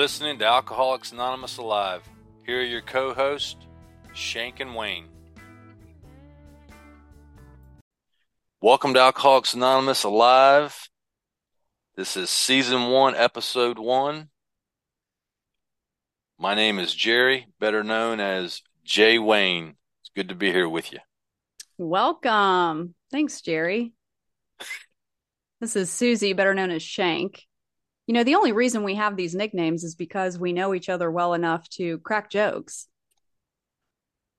listening to Alcoholics Anonymous Alive. Here are your co hosts, Shank and Wayne. Welcome to Alcoholics Anonymous Alive. This is season one, episode one. My name is Jerry, better known as Jay Wayne. It's good to be here with you. Welcome. Thanks, Jerry. This is Susie, better known as Shank. You know, the only reason we have these nicknames is because we know each other well enough to crack jokes.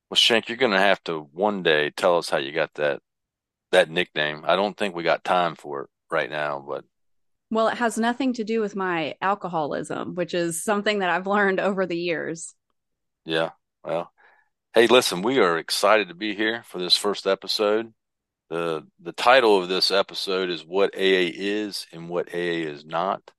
Well, Shank, you're going to have to one day tell us how you got that that nickname. I don't think we got time for it right now, but well, it has nothing to do with my alcoholism, which is something that I've learned over the years. Yeah. Well, hey, listen, we are excited to be here for this first episode. The the title of this episode is what AA is and what AA is not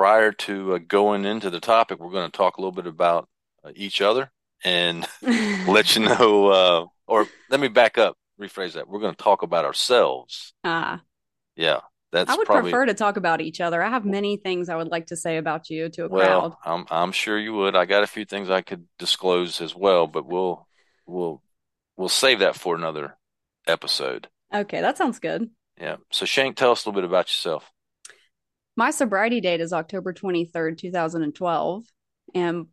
prior to uh, going into the topic, we're going to talk a little bit about uh, each other and let you know, uh, or let me back up, rephrase that. We're going to talk about ourselves. Ah. Yeah. That's I would probably, prefer to talk about each other. I have many things I would like to say about you to a well, crowd. I'm I'm sure you would. I got a few things I could disclose as well, but we'll we'll we'll save that for another episode. Okay, that sounds good. Yeah. So Shank, tell us a little bit about yourself. My sobriety date is October 23rd, 2012. And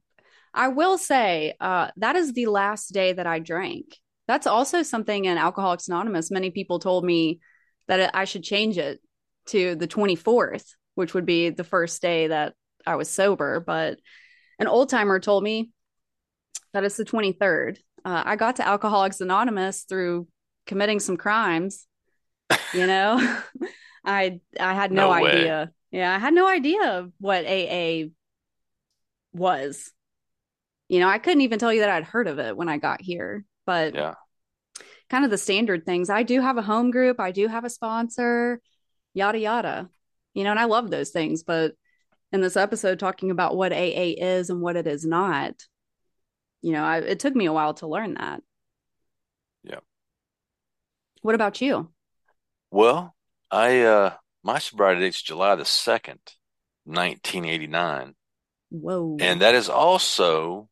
I will say uh, that is the last day that I drank. That's also something in Alcoholics Anonymous. Many people told me that I should change it to the 24th, which would be the first day that I was sober. But an old timer told me that it's the 23rd. Uh, I got to Alcoholics Anonymous through committing some crimes. You know, I I had no, no idea. Yeah, I had no idea what AA was. You know, I couldn't even tell you that I'd heard of it when I got here, but yeah. kind of the standard things. I do have a home group, I do have a sponsor, yada yada. You know, and I love those things, but in this episode talking about what AA is and what it is not, you know, I, it took me a while to learn that. Yeah. What about you? Well, I uh my sobriety date's July the 2nd, 1989. Whoa. And that is also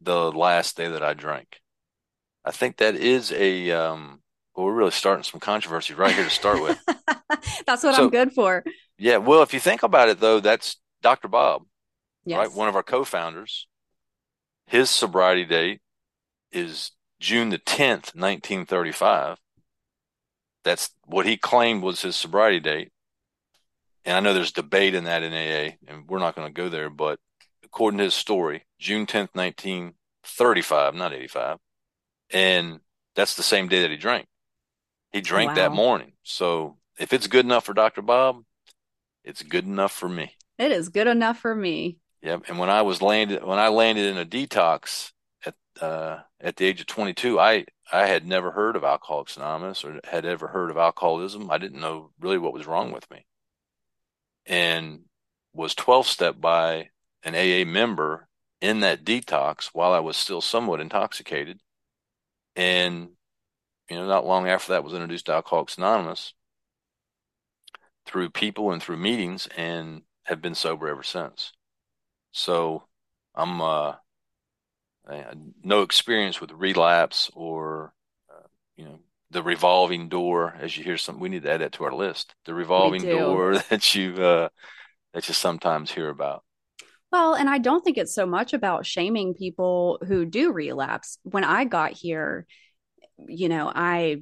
the last day that I drank. I think that is a, um, well, we're really starting some controversy right here to start with. that's what so, I'm good for. Yeah. Well, if you think about it, though, that's Dr. Bob, yes. right? One of our co founders. His sobriety date is June the 10th, 1935. That's what he claimed was his sobriety date. And I know there's debate in that in AA, and we're not going to go there, but according to his story, June 10th, 1935, not 85. And that's the same day that he drank. He drank wow. that morning. So if it's good enough for Dr. Bob, it's good enough for me. It is good enough for me. Yep. And when I was landed, when I landed in a detox uh, at the age of 22, I I had never heard of Alcoholics Anonymous or had ever heard of alcoholism. I didn't know really what was wrong with me. And was 12 step by an AA member in that detox while I was still somewhat intoxicated. And, you know, not long after that was introduced to Alcoholics Anonymous through people and through meetings and have been sober ever since. So I'm, uh, no experience with relapse or uh, you know the revolving door as you hear some we need to add that to our list. The revolving door that you uh, that you sometimes hear about. Well and i don't think it's so much about shaming people who do relapse. When i got here you know i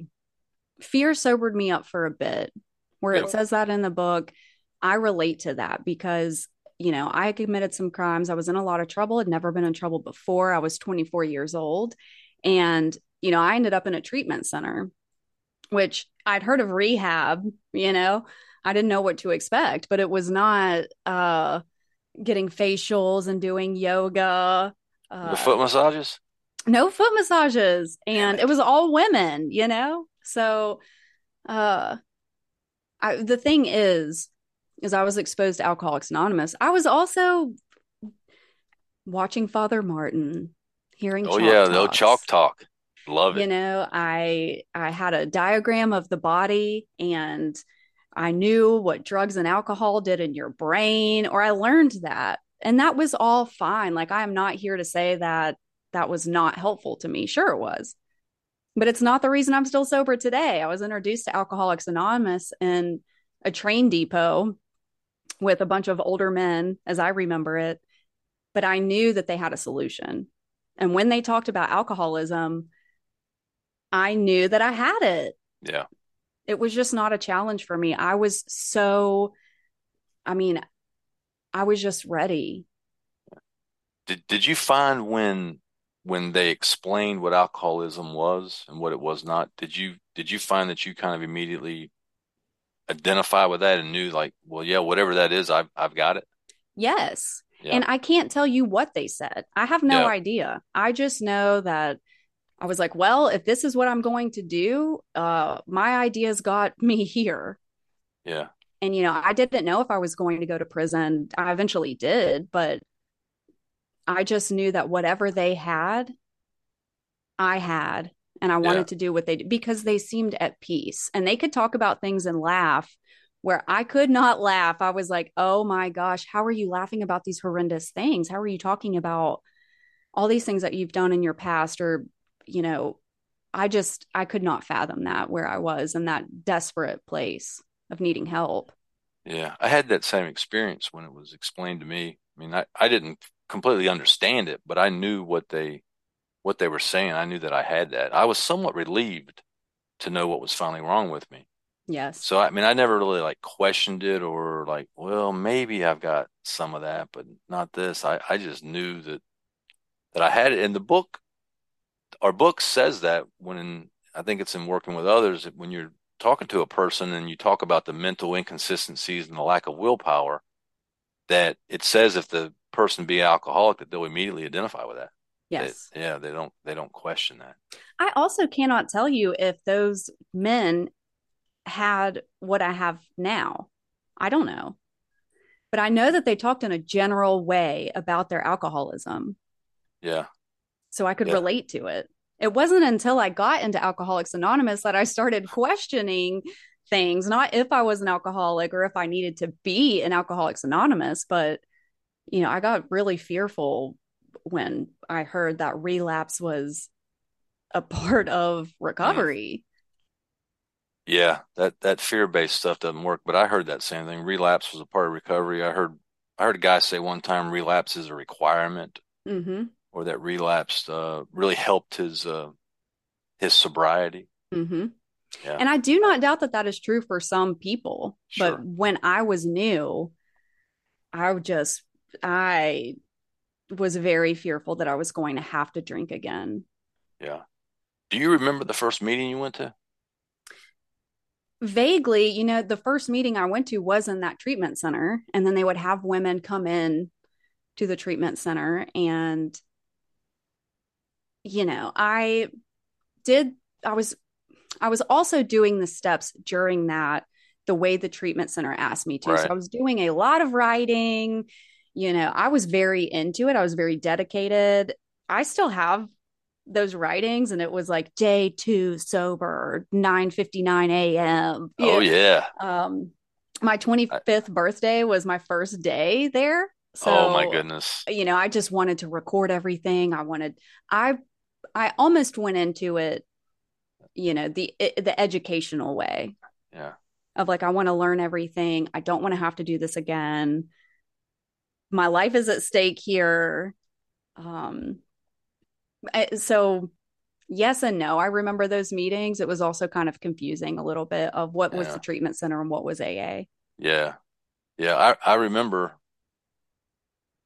fear sobered me up for a bit. Where it says that in the book i relate to that because you know, I committed some crimes. I was in a lot of trouble, had never been in trouble before. I was 24 years old. And, you know, I ended up in a treatment center, which I'd heard of rehab, you know, I didn't know what to expect, but it was not uh, getting facials and doing yoga. Uh, the foot massages? No foot massages. And it. it was all women, you know? So, uh, I, the thing is, as I was exposed to Alcoholics Anonymous, I was also watching Father Martin, hearing. Oh yeah, no chalk talk. Love it. You know, I I had a diagram of the body, and I knew what drugs and alcohol did in your brain, or I learned that. And that was all fine. Like, I am not here to say that that was not helpful to me. Sure, it was. But it's not the reason I'm still sober today. I was introduced to Alcoholics Anonymous in a train depot with a bunch of older men, as I remember it. But I knew that they had a solution. And when they talked about alcoholism, I knew that I had it. Yeah. It was just not a challenge for me. I was so, I mean, I was just ready. Did did you find when when they explained what alcoholism was and what it was not, did you did you find that you kind of immediately identify with that and knew like, well, yeah, whatever that is, I've I've got it? Yes. Yeah. And I can't tell you what they said. I have no Yeah. idea. I just know that I was like, well, if this is what I'm going to do, uh, my ideas got me here. Yeah. And, you know, I didn't know if I was going to go to prison. I eventually did, but I just knew that whatever they had, I had. And I wanted Yeah. to do what they did because they seemed at peace and they could talk about things and laugh where I could not laugh. I was like, oh my gosh, how are you laughing about these horrendous things? How are you talking about all these things that you've done in your past? Or, you know, I just, I could not fathom that where I was in that desperate place of needing help. Yeah. I had that same experience when it was explained to me. I mean, I, I didn't completely understand it, but I knew what they what they were saying. I knew that I had that. I was somewhat relieved to know what was finally wrong with me. Yes. So I mean, I never really like questioned it or like, well, maybe I've got some of that, but not this. I, I just knew that that I had it. And the book, our book says that when I think it's in working with others, when you're talking to a person and you talk about the mental inconsistencies and the lack of willpower, that it says if the person be alcoholic, that they'll immediately identify with that. Yes. They- yeah, they don't they don't question that. I also cannot tell you if those men had what I have now. I don't know. But I know that they talked in a general way about their alcoholism. Yeah. So I could Yeah. relate to it. It wasn't until I got into Alcoholics Anonymous that I started questioning things, not if I was an alcoholic or if I needed to be an Alcoholics Anonymous, but you know, I got really fearful when I heard that relapse was a part of recovery. Yeah, that that fear-based stuff doesn't work, but I heard that same thing. Relapse was a part of recovery. I heard I heard a guy say one time relapse is a requirement Mm-hmm. or that relapse uh, really helped his uh, his sobriety. Mm-hmm. Yeah. And I do not doubt that that is true for some people. Sure. But when I was new, I just, I was very fearful that I was going to have to drink again. Yeah. Do you remember the first meeting you went to? Vaguely, you know, the first meeting I went to was in that treatment center. And then they would have women come in to the treatment center. And, you know, I did, I was, I was also doing the steps during that the way the treatment center asked me to. So I was doing a lot of writing. You know, I was very into it. I was very dedicated. I still have those writings and it was like day two sober 9 59 a.m Oh yeah. um my 25th birthday was my first day there so oh my goodness. you know i just wanted to record everything i wanted i i almost went into it you know the the educational way Yeah. of like i want to learn everything i don't want to have to do this again my life is at stake here um so yes and no i remember those meetings it was also kind of confusing a little bit of what was the treatment center and what was aa Yeah. Yeah. I, I remember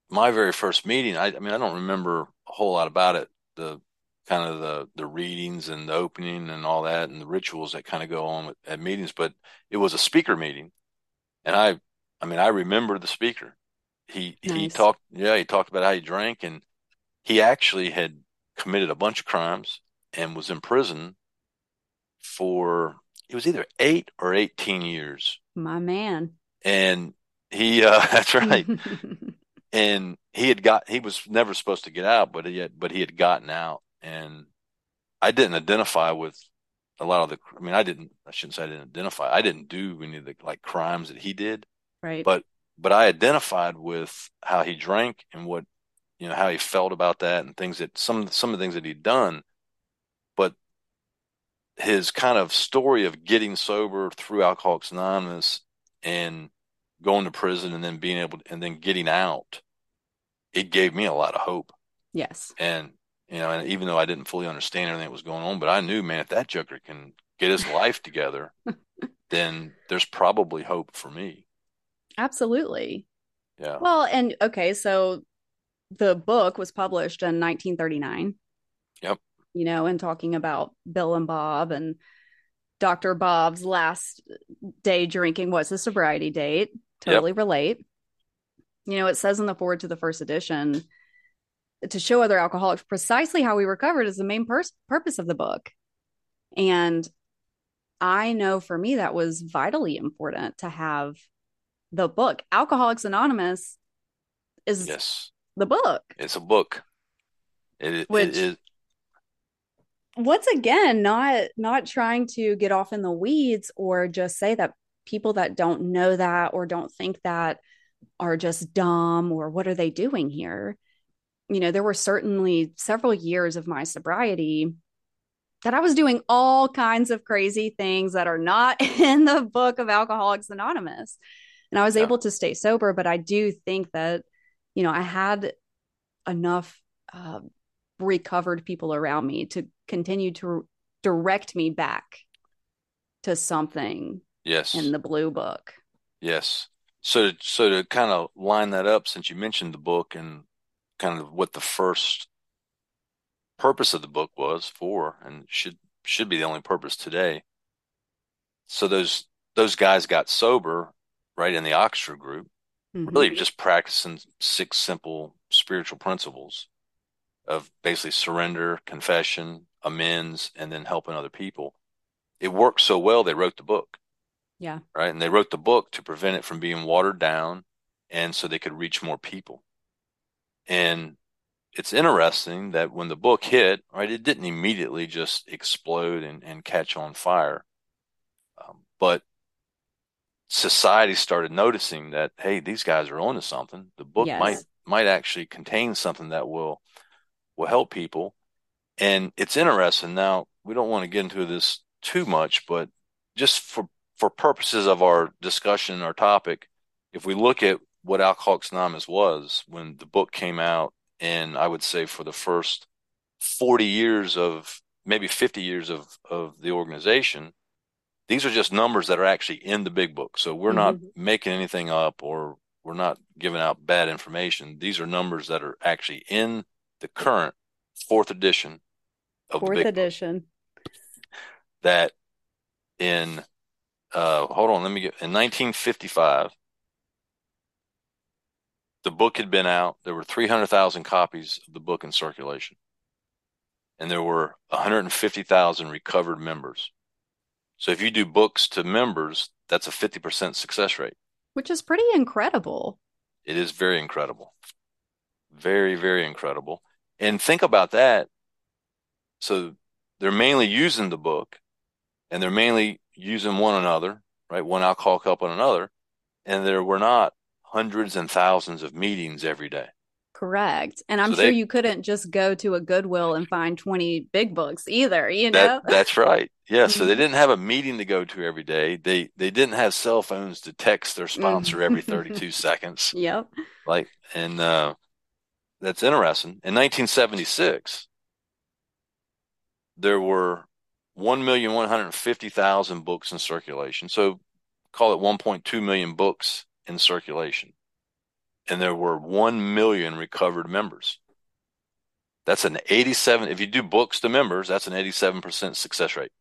my very first meeting. I, I mean, I don't remember a whole lot about it. The kind of the, the readings and the opening and all that and the rituals that kind of go on with, at meetings, but it was a speaker meeting. And I, I mean, I remember the speaker. He, he talked, yeah, he talked about how he drank and he actually had committed a bunch of crimes and was in prison for, it was either eight or 18 years. my man And he, uh, that's right. and he had got, he was never supposed to get out, but he had, but he had gotten out and I didn't identify with, a lot of the. I mean, I didn't. I shouldn't say I didn't identify. I didn't do any of the like crimes that he did. Right. But but I identified with how he drank and what you know how he felt about that and things that some some of the things that he'd done. But his kind of story of getting sober through Alcoholics Anonymous and going to prison and then being able to, and then getting out, it gave me a lot of hope. Yes. And you know, and even though I didn't fully understand everything that was going on, but I knew, man, if that joker can get his life together, then there's probably hope for me. Absolutely. Yeah. Well, and okay, so the book was published in 1939. Yep. You know, and talking about Bill and Bob and Dr. Bob's last day drinking was the sobriety date. Totally yep. relate. You know, it says in the foreword to the first edition to show other alcoholics precisely how we recovered is the main pur- purpose of the book. And I know for me that was vitally important to have the book. Alcoholics Anonymous is yes. the book. It's a book. It, Which, it is once again not not trying to get off in the weeds or just say that people that don't know that or don't think that are just dumb or what are they doing here you know there were certainly several years of my sobriety that I was doing all kinds of crazy things that are not in the book of Alcoholics Anonymous. And I was yeah. able to stay sober, but I do think that, you know, I had enough uh, recovered people around me to continue to direct me back to something yes. in the blue book. Yes. So so to kind of line that up since you mentioned the book and kind of what the first purpose of the book was for and should should be the only purpose today. So those those guys got sober right in the Oxford group mm-hmm. really just practicing six simple spiritual principles of basically surrender, confession, amends, and then helping other people. It worked so well, they wrote the book. Yeah. Right. And they wrote the book to prevent it from being watered down and so they could reach more people. And it's interesting that when the book hit, right, it didn't immediately just explode and, and catch on fire. Um, but society started noticing that, hey, these guys are onto something. The book yes. might might actually contain something that will will help people. And it's interesting. Now, we don't want to get into this too much, but just for, for purposes of our discussion, our topic, if we look at what Alcoholics Anonymous was when the book came out, and I would say for the first 40 years of maybe 50 years of, of the organization, these are just numbers that are actually in the big book. So we're mm-hmm. not making anything up or we're not giving out bad information. These are numbers that are actually in the current fourth edition of fourth the edition book, that in uh hold on let me get in 1955 the book had been out there were 300,000 copies of the book in circulation and there were 150,000 recovered members so if you do books to members that's a 50% success rate which is pretty incredible it is very incredible very, very incredible. And think about that. So they're mainly using the book and they're mainly using one another, right? One alcoholic helping another. And there were not hundreds and thousands of meetings every day. Correct. And I'm so sure they, you couldn't just go to a Goodwill and find 20 big books either, you know? That, that's right. Yeah. So they mm-hmm. didn't have a meeting to go to every day. They they didn't have cell phones to text their sponsor every 32 seconds. Yep. Like and uh that's interesting. In 1976, there were 1,150,000 books in circulation. So call it 1.2 million books in circulation. And there were 1 million recovered members. That's an 87, if you do books to members, that's an 87% success rate.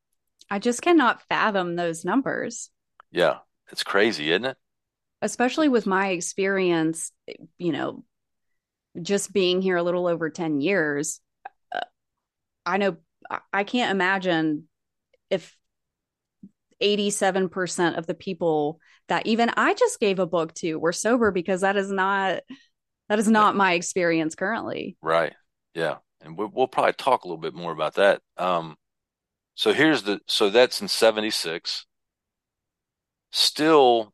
I just cannot fathom those numbers. Yeah, it's crazy, isn't it? Especially with my experience, you know, just being here a little over 10 years, uh, I know I can't imagine if 87% of the people that even I just gave a book to were sober because that is not that is not my experience currently. Right. Yeah. And we'll, we'll probably talk a little bit more about that. Um, So here's the so that's in 76. Still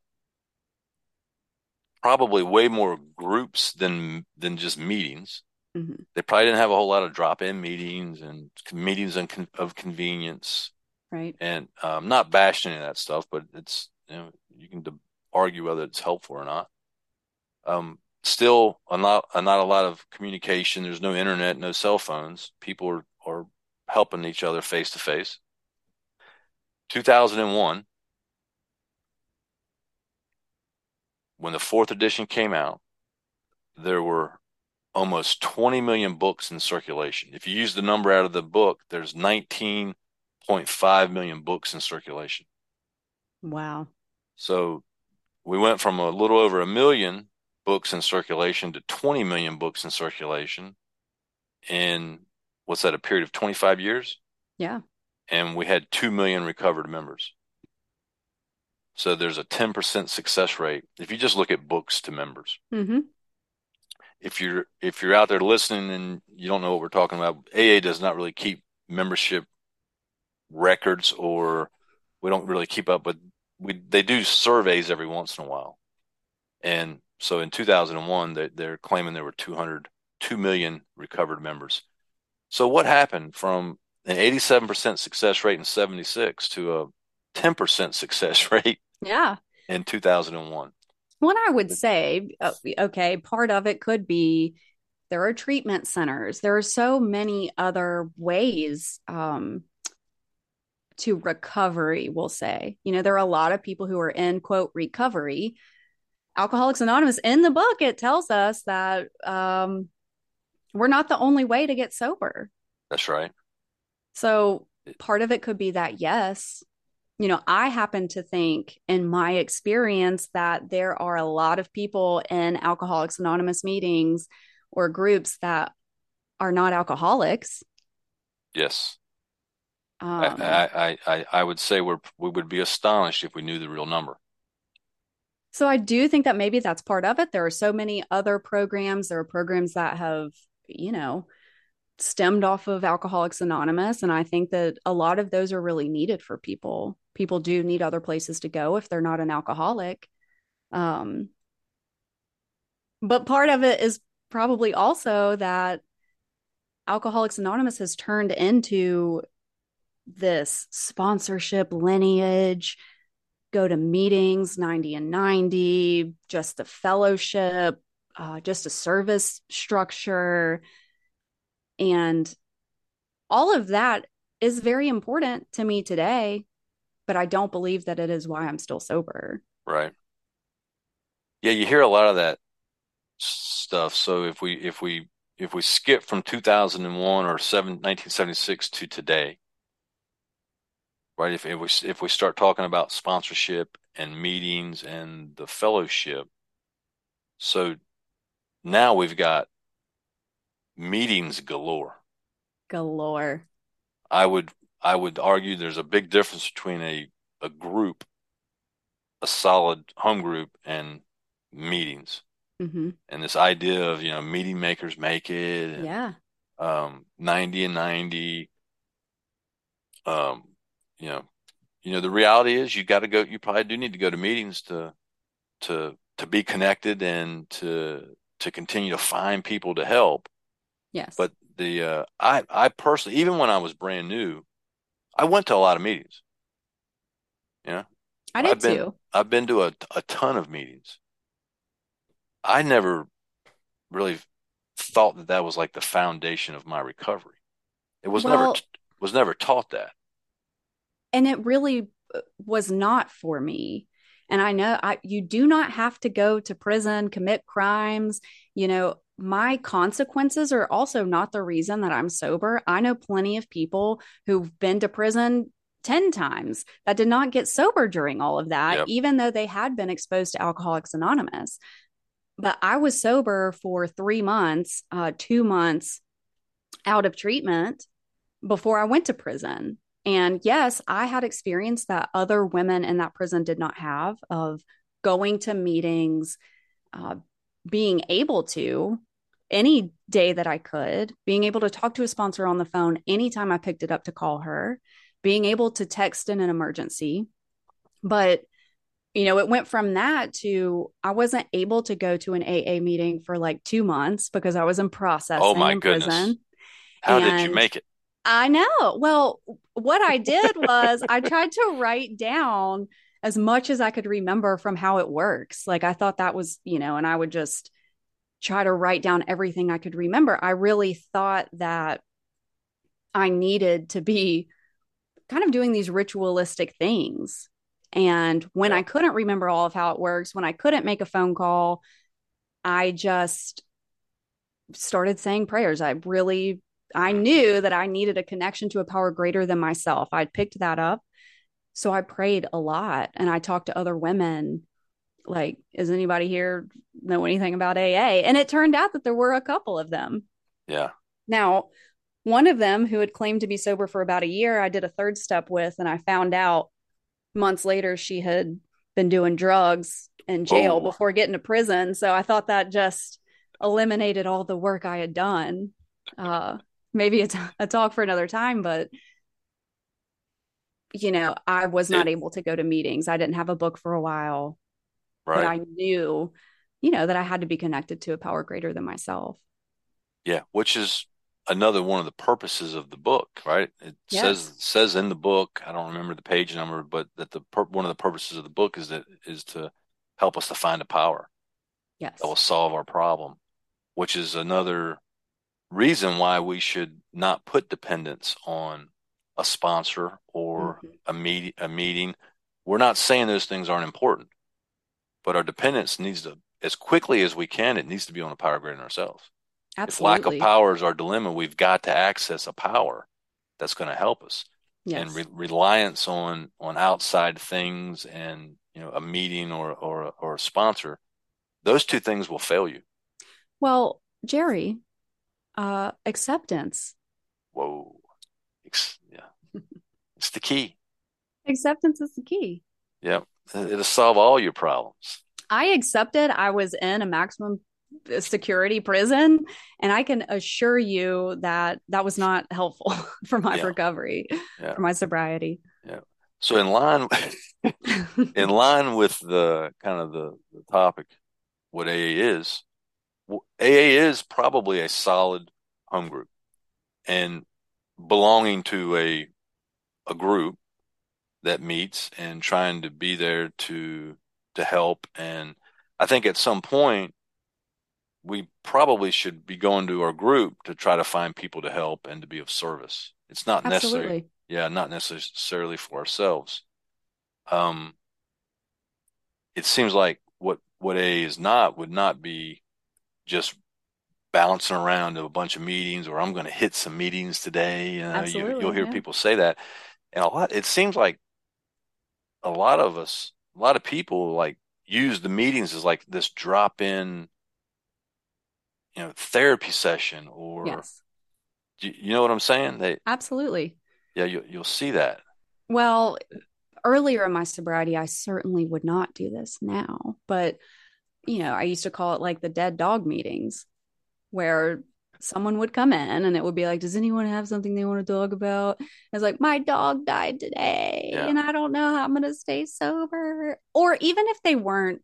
probably way more groups than than just meetings. Mm-hmm. They probably didn't have a whole lot of drop-in meetings and meetings of convenience. Right. And um, not bashing any of that stuff, but it's you know you can argue whether it's helpful or not. Um, still, a not a not a lot of communication. There's no internet, no cell phones. People are are helping each other face to face. 2001, when the fourth edition came out, there were almost 20 million books in circulation. If you use the number out of the book, there's 19.5 million books in circulation. Wow. So we went from a little over a million books in circulation to 20 million books in circulation in what's that, a period of 25 years? Yeah. And we had 2 million recovered members. So there's a 10% success rate if you just look at books to members. Mm-hmm. If you're if you're out there listening and you don't know what we're talking about, AA does not really keep membership records or we don't really keep up with we they do surveys every once in a while. And so in 2001 they, they're claiming there were 200 2 million recovered members. So what happened from an 87% success rate in 76 to a 10% success rate yeah. In 2001. What I would say, uh, okay, part of it could be there are treatment centers. There are so many other ways um, to recovery, we'll say. You know, there are a lot of people who are in quote recovery. Alcoholics Anonymous in the book, it tells us that um, we're not the only way to get sober. That's right. So part of it could be that, yes, you know, I happen to think in my experience that there are a lot of people in Alcoholics Anonymous meetings or groups that are not alcoholics. Yes. Um, I, I, I, I would say we're, we would be astonished if we knew the real number. So I do think that maybe that's part of it. There are so many other programs. There are programs that have, you know, stemmed off of Alcoholics Anonymous. And I think that a lot of those are really needed for people. People do need other places to go if they're not an alcoholic. Um, but part of it is probably also that Alcoholics Anonymous has turned into this sponsorship lineage, go to meetings 90 and 90, just the fellowship, uh, just a service structure and all of that is very important to me today, but I don't believe that it is why I'm still sober. Right. Yeah, you hear a lot of that stuff. So if we if we if we skip from 2001 or 7, 1976 to today, right? If, if we if we start talking about sponsorship and meetings and the fellowship, so now we've got meetings galore. Galore. I would I would argue there's a big difference between a a group, a solid home group, and meetings. Mm-hmm. And this idea of you know meeting makers make it. And, yeah. Um, ninety and ninety. Um, you know, you know the reality is you got to go. You probably do need to go to meetings to to to be connected and to to continue to find people to help. Yes. But the uh, I I personally, even when I was brand new, I went to a lot of meetings. Yeah, I did I've been, too. I've been to a a ton of meetings. I never really thought that that was like the foundation of my recovery. It was well, never was never taught that. And it really uh, was not for me. And I know I you do not have to go to prison, commit crimes, you know, my consequences are also not the reason that I'm sober. I know plenty of people who've been to prison 10 times that did not get sober during all of that, yep. even though they had been exposed to Alcoholics Anonymous. But I was sober for three months, uh, two months out of treatment before I went to prison. And yes, I had experience that other women in that prison did not have of going to meetings, uh, being able to any day that I could, being able to talk to a sponsor on the phone anytime I picked it up to call her, being able to text in an emergency. But, you know, it went from that to I wasn't able to go to an AA meeting for like two months because I was in processing Oh my in goodness. prison. How did you make it? I know. Well, what I did was I tried to write down as much as I could remember from how it works. Like I thought that was, you know, and I would just try to write down everything I could remember. I really thought that I needed to be kind of doing these ritualistic things. And when I couldn't remember all of how it works, when I couldn't make a phone call, I just started saying prayers. I really I knew that I needed a connection to a power greater than myself. I'd picked that up. So I prayed a lot and I talked to other women like, is anybody here know anything about AA? And it turned out that there were a couple of them. Yeah. Now, one of them who had claimed to be sober for about a year, I did a third step with, and I found out months later she had been doing drugs in jail Oh, before getting to prison. So I thought that just eliminated all the work I had done. Uh, maybe it's a talk for another time, but you know, I was not able to go to meetings. I didn't have a book for a while, but right. I knew, you know, that I had to be connected to a power greater than myself. Yeah. Which is another one of the purposes of the book, right? It says Yes. says in the book, I don't remember the page number, but that the one of the purposes of the book is that is to help us to find a power Yes. that will solve our problem, which is another reason why we should not put dependence on a sponsor or Mhm. a meet a meeting. We're not saying those things aren't important, but our dependence needs to, as quickly as we can, it needs to be on a power greater than ourselves. Absolutely. If lack of power is our dilemma, we've got to access a power that's going to help us. Yes. And re reliance on on outside things and you know a meeting or or or a sponsor, those two things will fail you. Well, Jerry, uh, acceptance. Whoa. It's, yeah, it's the key. Acceptance is the key. Yeah. It'll solve all your problems. I accepted I was in a maximum security prison, and I can assure you that that was not helpful for my Yeah. recovery, Yeah. for my sobriety. Yeah. So in line in line with the kind of the, the topic, what AA is, AA is probably a solid home group and belonging to a a group that meets and trying to be there to to help. And I think at some point we probably should be going to our group to try to find people to help and to be of service. It's not necessary, yeah, not necessarily for ourselves. Um, it seems like what what AA is not would not be just bouncing around to a bunch of meetings or I'm going to hit some meetings today. You know, you you'll hear Yeah. people say that, and a lot. It seems like a lot of us, a lot of people, like use the meetings as like this drop in, you know, therapy session or Yes. you, you know what I'm saying? They, Absolutely. yeah, you, you'll see that. Well, earlier in my sobriety, I certainly would not do this now, but you know, I used to call it like the dead dog meetings where someone would come in and it would be like, Does anyone have something they want to talk about? And it's like, My dog died today Yeah, and I don't know how I'm going to stay sober. Or even if they weren't,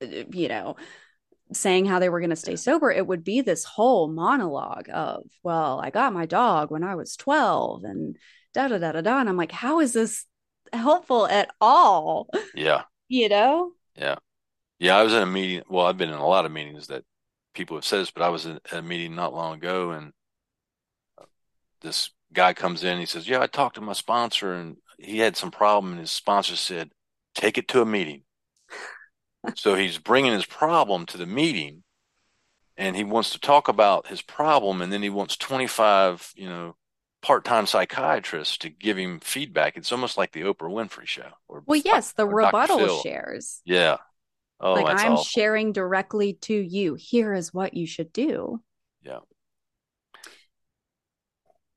you know, saying how they were going to stay sober, it would be this whole monologue of, Well, I got my dog when I was 12 and da da da da da. And I'm like, How is this helpful at all? yeah, You know? yeah. Yeah, I was in a meeting. Well, I've been in a lot of meetings that people have said this, but I was in a meeting not long ago, and this guy comes in. He says, "Yeah, I talked to my sponsor, and he had some problem, and his sponsor said, take it to a meeting." So he's bringing his problem to the meeting, and he wants to talk about his problem, and then he wants 25, you know, part-time psychiatrists to give him feedback. It's almost like the Oprah Winfrey show or Well, yes, the rebuttal shares. Yeah. Oh, Like I'm awful. sharing directly to you. Here is what you should do. Yeah.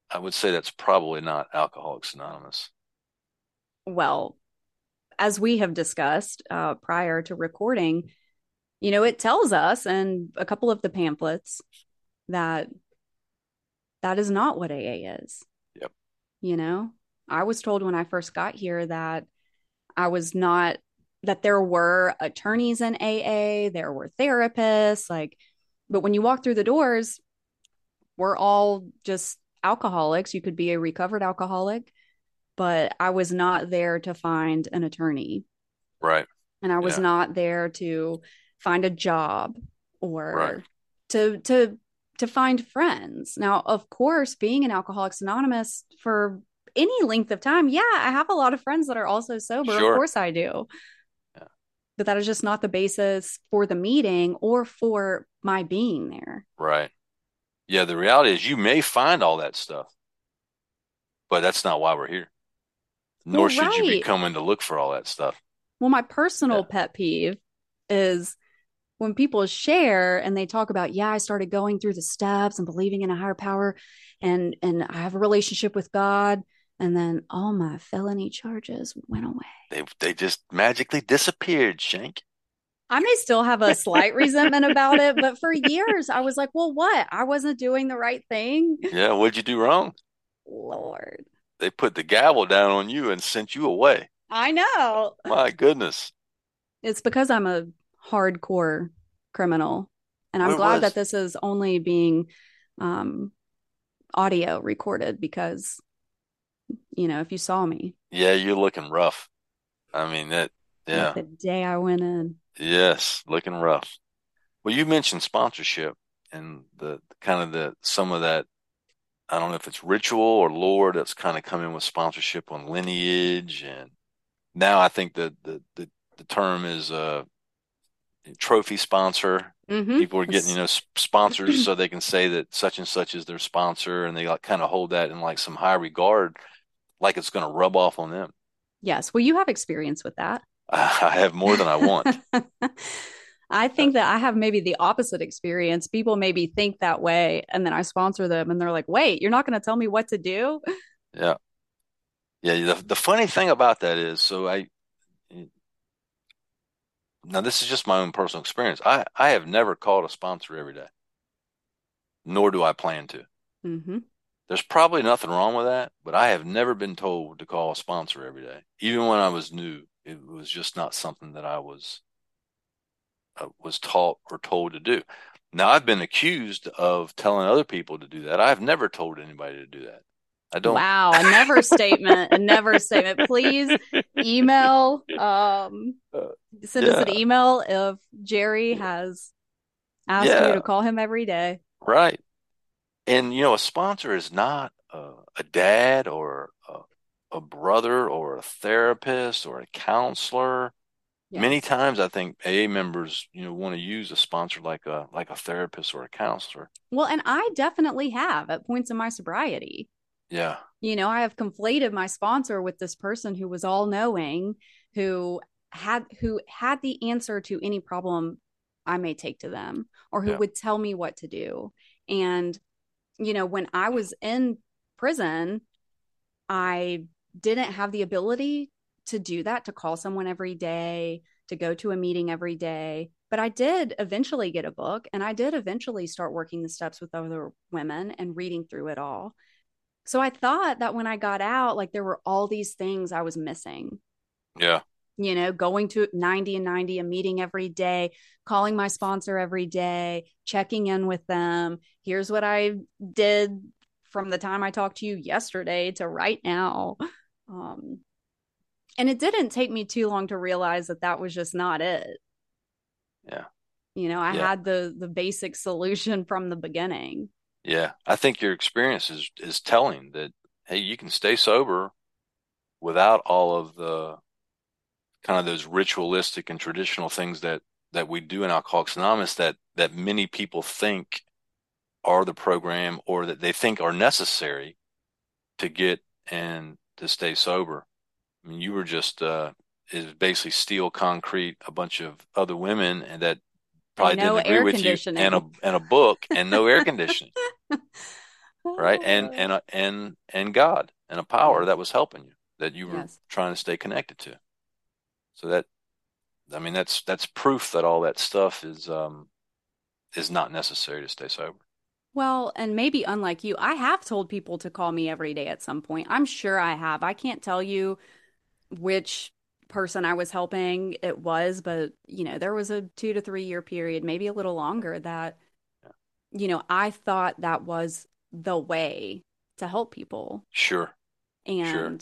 I would say that's probably not Alcoholics Anonymous. Well, as we have discussed uh, prior to recording, you know, it tells us and a couple of the pamphlets that that is not what AA is. Yep. You know, I was told when I first got here that I was not that there were attorneys in AA, there were therapists, like but when you walk through the doors, we're all just alcoholics. You could be a recovered alcoholic, but I was not there to find an attorney. Right. And I was Yeah. not there to find a job or Right. to to to find friends. Now, of course, being an Alcoholics Anonymous for any length of time, yeah, I have a lot of friends that are also sober. Sure. Of course I do. But that is just not the basis for the meeting or for my being there. Right. Yeah, the reality is you may find all that stuff, but that's not why we're here. Nor Well, should you be coming to look for all that stuff. Well, my personal Yeah. pet peeve is when people share and they talk about, yeah, I started going through the steps and believing in a higher power and and I have a relationship with God and then all my felony charges went away. They they just magically disappeared, Shank. I may still have a slight resentment about it, but for years I was like, well, what? I wasn't doing the right thing. Yeah, what'd you do wrong? Lord. They put the gavel down on you and sent you away. I know. My goodness. It's because I'm a hardcore criminal. And I'm What glad was- that this is only being um, audio recorded because, you know, if you saw me Yeah, you're looking rough. I mean that yeah. like the day I went in, Yes, looking rough. Well, you mentioned sponsorship and the kind of the some of that. I don't know if it's ritual or lore that's kind of come in with sponsorship on lineage, and now I think the the the, the term is uh trophy sponsor. Mhm. People are getting you know sponsors so they can say that such and such is their sponsor, and they like kind of hold that in like some high regard, like it's going to rub off on them. Yes. Well, you have experience with that. I have more than I want. I think that I have maybe the opposite experience. People maybe think that way, and then I sponsor them, and they're like, wait, you're not going to tell me what to do? Yeah. Yeah, the the funny thing about that is, so I now this is just my own personal experience. I I have never called a sponsor every day, nor do I plan to. hmm There's probably nothing wrong with that, but I have never been told to call a sponsor every day. Even when I was new, it was just not something that I was uh, was taught or told to do. Now I've been accused of telling other people to do that. I've never told anybody to do that. I don't. Wow, a never statement, a never statement. Please email, um, Uh, send us an email if Jerry has asked Yeah. you to call him every day. Right. And you know, a sponsor is not a, a dad or a, a brother or a therapist or a counselor. Many times I think AA members, you know, want to use a sponsor like a like a therapist or a counselor. Well, and I definitely have at points in my sobriety. Yeah. You know, I have conflated my sponsor with this person who was all knowing, who had who had the answer to any problem I may take to them or who Yeah. would tell me what to do. And you know, when I was in prison, I didn't have the ability to do that, to call someone every day, to go to a meeting every day. But I did eventually get a book and I did eventually start working the steps with other women and reading through it all. So I thought that when I got out, like there were all these things I was missing Yeah. You know, going to 90 and 90, a meeting every day, calling my sponsor every day, checking in with them. Here's what I did from the time I talked to you yesterday to right now. Um, and it didn't take me too long to realize that that was just not it. Yeah. You know, I Yeah. had the the basic solution from the beginning. Yeah. I think your experience is is telling that hey, you can stay sober without all of the kind of those ritualistic and traditional things that that we do in Alcoholics Anonymous that that many people think are the program or that they think are necessary to get and to stay sober. I mean, you were just uh is basically steel concrete, a bunch of other women and that probably no didn't agree with you and a and a book and no air conditioning, right? And and a, and and God and a power that was helping you that you were Yes. trying to stay connected to. So that I mean that's that's proof that all that stuff is um is not necessary to stay sober. Well, and maybe unlike you, I have told people to call me every day at some point. I'm sure I have. I can't tell you which person I was helping it was, but you know, there was a two to three year period, maybe a little longer, that, you know, I thought that was the way to help people. Sure, sure.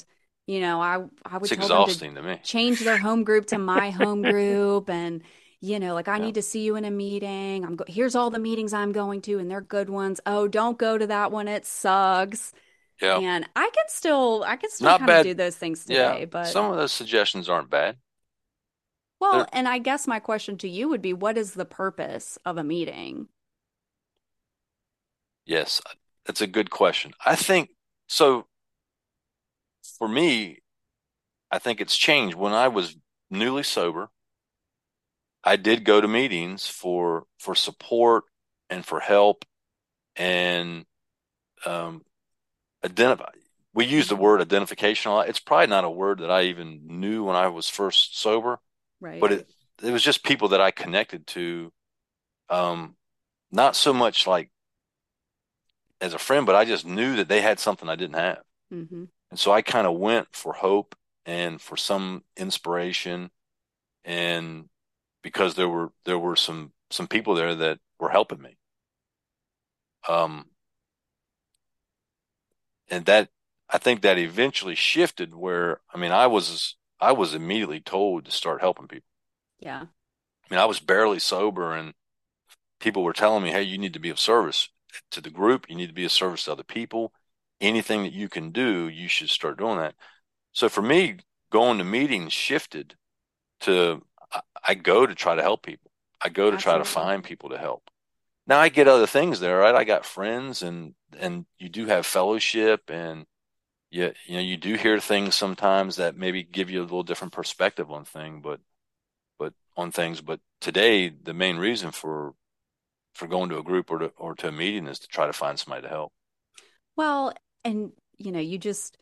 You know, I I It's would tell them to to me. change their home group to my home group and you know, like I Yeah, need to see you in a meeting. I'm go here's all the meetings I'm going to and they're good ones. Oh, don't go to that one. It sucks. yeah. And I can still I can still Not kind of do those things Yeah, today, but some of those suggestions aren't bad. well, They're, and I guess my question to you would be what is the purpose of a meeting? yes, that's a good question. I think so. For me, I think it's changed. When I was newly sober, I did go to meetings for for support and for help and um, identify. We use the word identification a lot. It's probably not a word that I even knew when I was first sober, Right. but it it was just people that I connected to. Um, not so much like as a friend, but I just knew that they had something I didn't have. hmm And so I kind of went for hope and for some inspiration and because there were there were some some people there that were helping me. Um and that I think that eventually shifted where I mean I was I was immediately told to start helping people. Yeah. I mean I was barely sober and people were telling me, "Hey, you need to be of service to the group, you need to be of service to other people. Anything that you can do, you should start doing that." So for me, going to meetings shifted to I, go to try to help people. I go to try to find people to help. Now I get other things there, right? I got friends and and you do have fellowship and you you know you do hear things sometimes that maybe give you a little different perspective on thing, but but on things. But today the main reason for for going to a group or to or to a meeting is to try to find somebody to help. Well, and you know, you just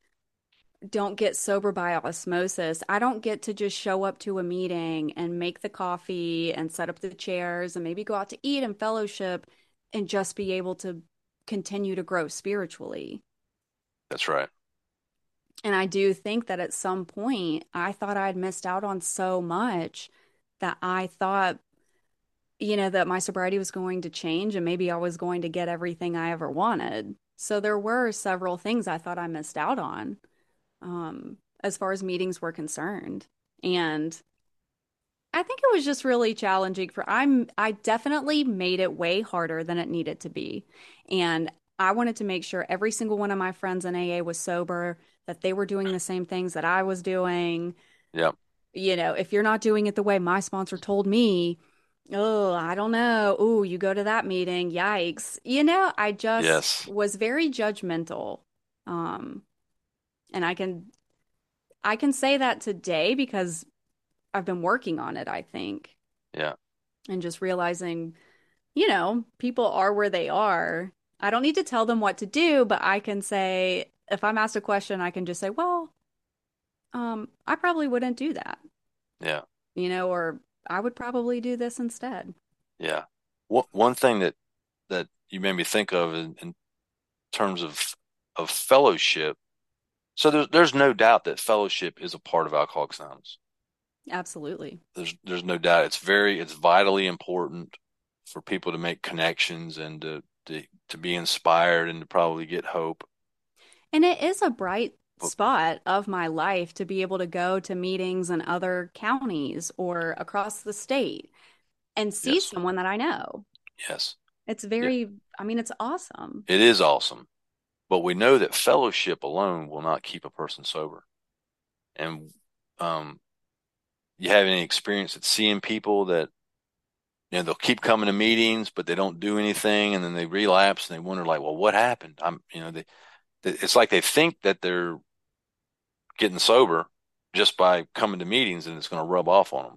don't get sober by osmosis. I don't get to just show up to a meeting and make the coffee and set up the chairs and maybe go out to eat and fellowship and just be able to continue to grow spiritually. That's right. And I do think that at some point I thought I'd missed out on so much that I thought, you know, that my sobriety was going to change and maybe I was going to get everything I ever wanted. So there were several things I thought I missed out on. um, as far as meetings were concerned. And I think it was just really challenging for I'm I definitely made it way harder than it needed to be. And I wanted to make sure every single one of my friends in AA was sober, that they were doing the same things that I was doing. Yep. You know, if you're not doing it the way my sponsor told me, oh, I don't know. Oh, you go to that meeting. Yikes. You know, I just Yes. was very judgmental. Um, and I can I can say that today because I've been working on it, I think, Yeah. and just realizing, you know, people are where they are. I don't need to tell them what to do, but I can say, if I'm asked a question, I can just say, well, um, I probably wouldn't do that, Yeah. you know, or I would probably do this instead. Yeah. One one thing that that you made me think of in, in terms of of fellowship. So there's there's no doubt that fellowship is a part of Alcoholics Anonymous. Absolutely. There's there's no doubt it's very it's vitally important for people to make connections and to to, to be inspired and to probably get hope. And it is a bright spot of my life to be able to go to meetings in other counties or across the state and see yes, someone that I know. yes, It's yeah, very, I mean, it's awesome. it is awesome. But we know that fellowship alone will not keep a person sober. And um, you have any experience at seeing people that you know they'll keep coming to meetings, but they don't do anything, and then they relapse, and they wonder like, well, what happened? I'm, you know, they, it's like they think that they're getting sober just by coming to meetings, and it's going to rub off on them.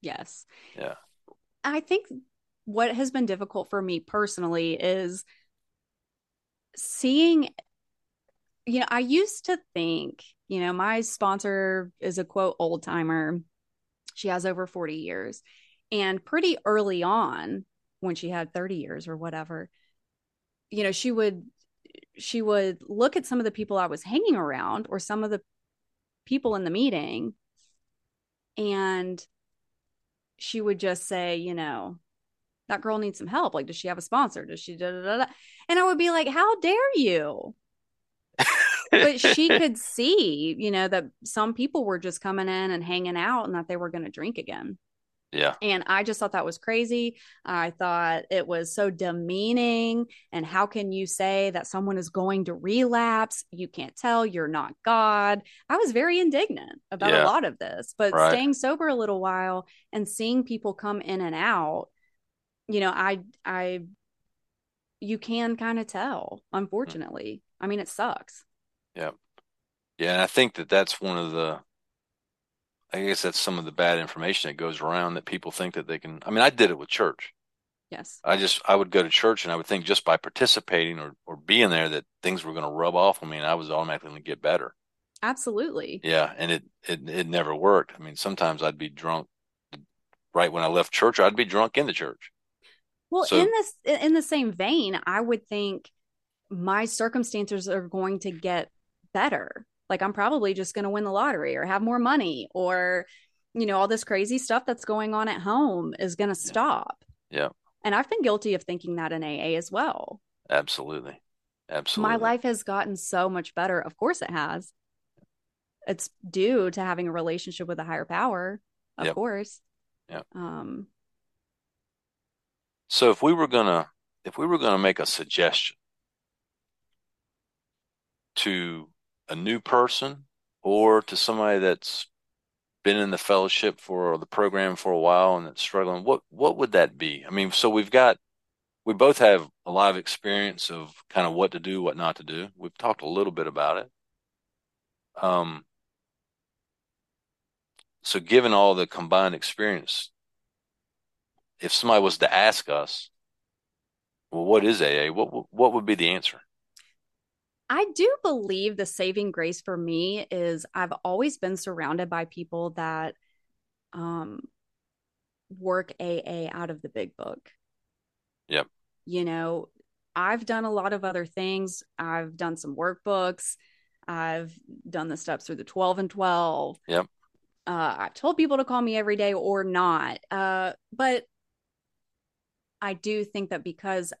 Yes. Yeah, I think what has been difficult for me personally is seeing, you know, I used to think, you know, my sponsor is a quote old timer. She has over 40 years. And pretty early on, when she had 30 years or whatever, you know, she would she would look at some of the people I was hanging around or some of the people in the meeting and she would just say, you know, that girl needs some help. Like, does she have a sponsor? Does she da da da? da? And I would be like, how dare you? but she could see, you know, that some people were just coming in and hanging out and that they were going to drink again. Yeah. And I just thought that was crazy. I thought it was so demeaning. And how can you say that someone is going to relapse? You can't tell. You're not God. I was very indignant about Yeah. a lot of this, but Right. staying sober a little while and seeing people come in and out, you know, I, I, you can kind of tell, hmm. unfortunately. I mean, it sucks. Yeah. Yeah. And I think that that's one of the, I guess that's some of the bad information that goes around that people think that they can. I mean, I did it with church. Yes. I just, I would go to church and I would think just by participating or, or being there that things were going to rub off on me and I was automatically going to get better. Absolutely. Yeah. And it, it, it never worked. I mean, sometimes I'd be drunk right when I left church, I'd be drunk in the church. Well, So- in this in the same vein, I would think my circumstances are going to get better. Like I'm probably just going to win the lottery or have more money or you know, all this crazy stuff that's going on at home is going to stop. Yeah. And I've been guilty of thinking that in AA as well. Absolutely. Absolutely. My life has gotten so much better. Of course it has. It's due to having a relationship with a higher power, of Yep. course. yeah Um So if we were gonna if we were gonna make a suggestion to a new person or to somebody that's been in the fellowship for the program for a while and that's struggling, what what would that be? I mean, so we've got we both have a lot of experience of kind of what to do, what not to do. We've talked a little bit about it. Um, so given all the combined experience, if somebody was to ask us, well, what is AA? What what would be the answer? I do believe the saving grace for me is I've always been surrounded by people that um work AA out of the big book. Yep. You know, I've done a lot of other things. I've done some workbooks. I've done the steps through the 12 and 12. Yep. Uh, I've told people to call me every day or not. Uh, but I do think that because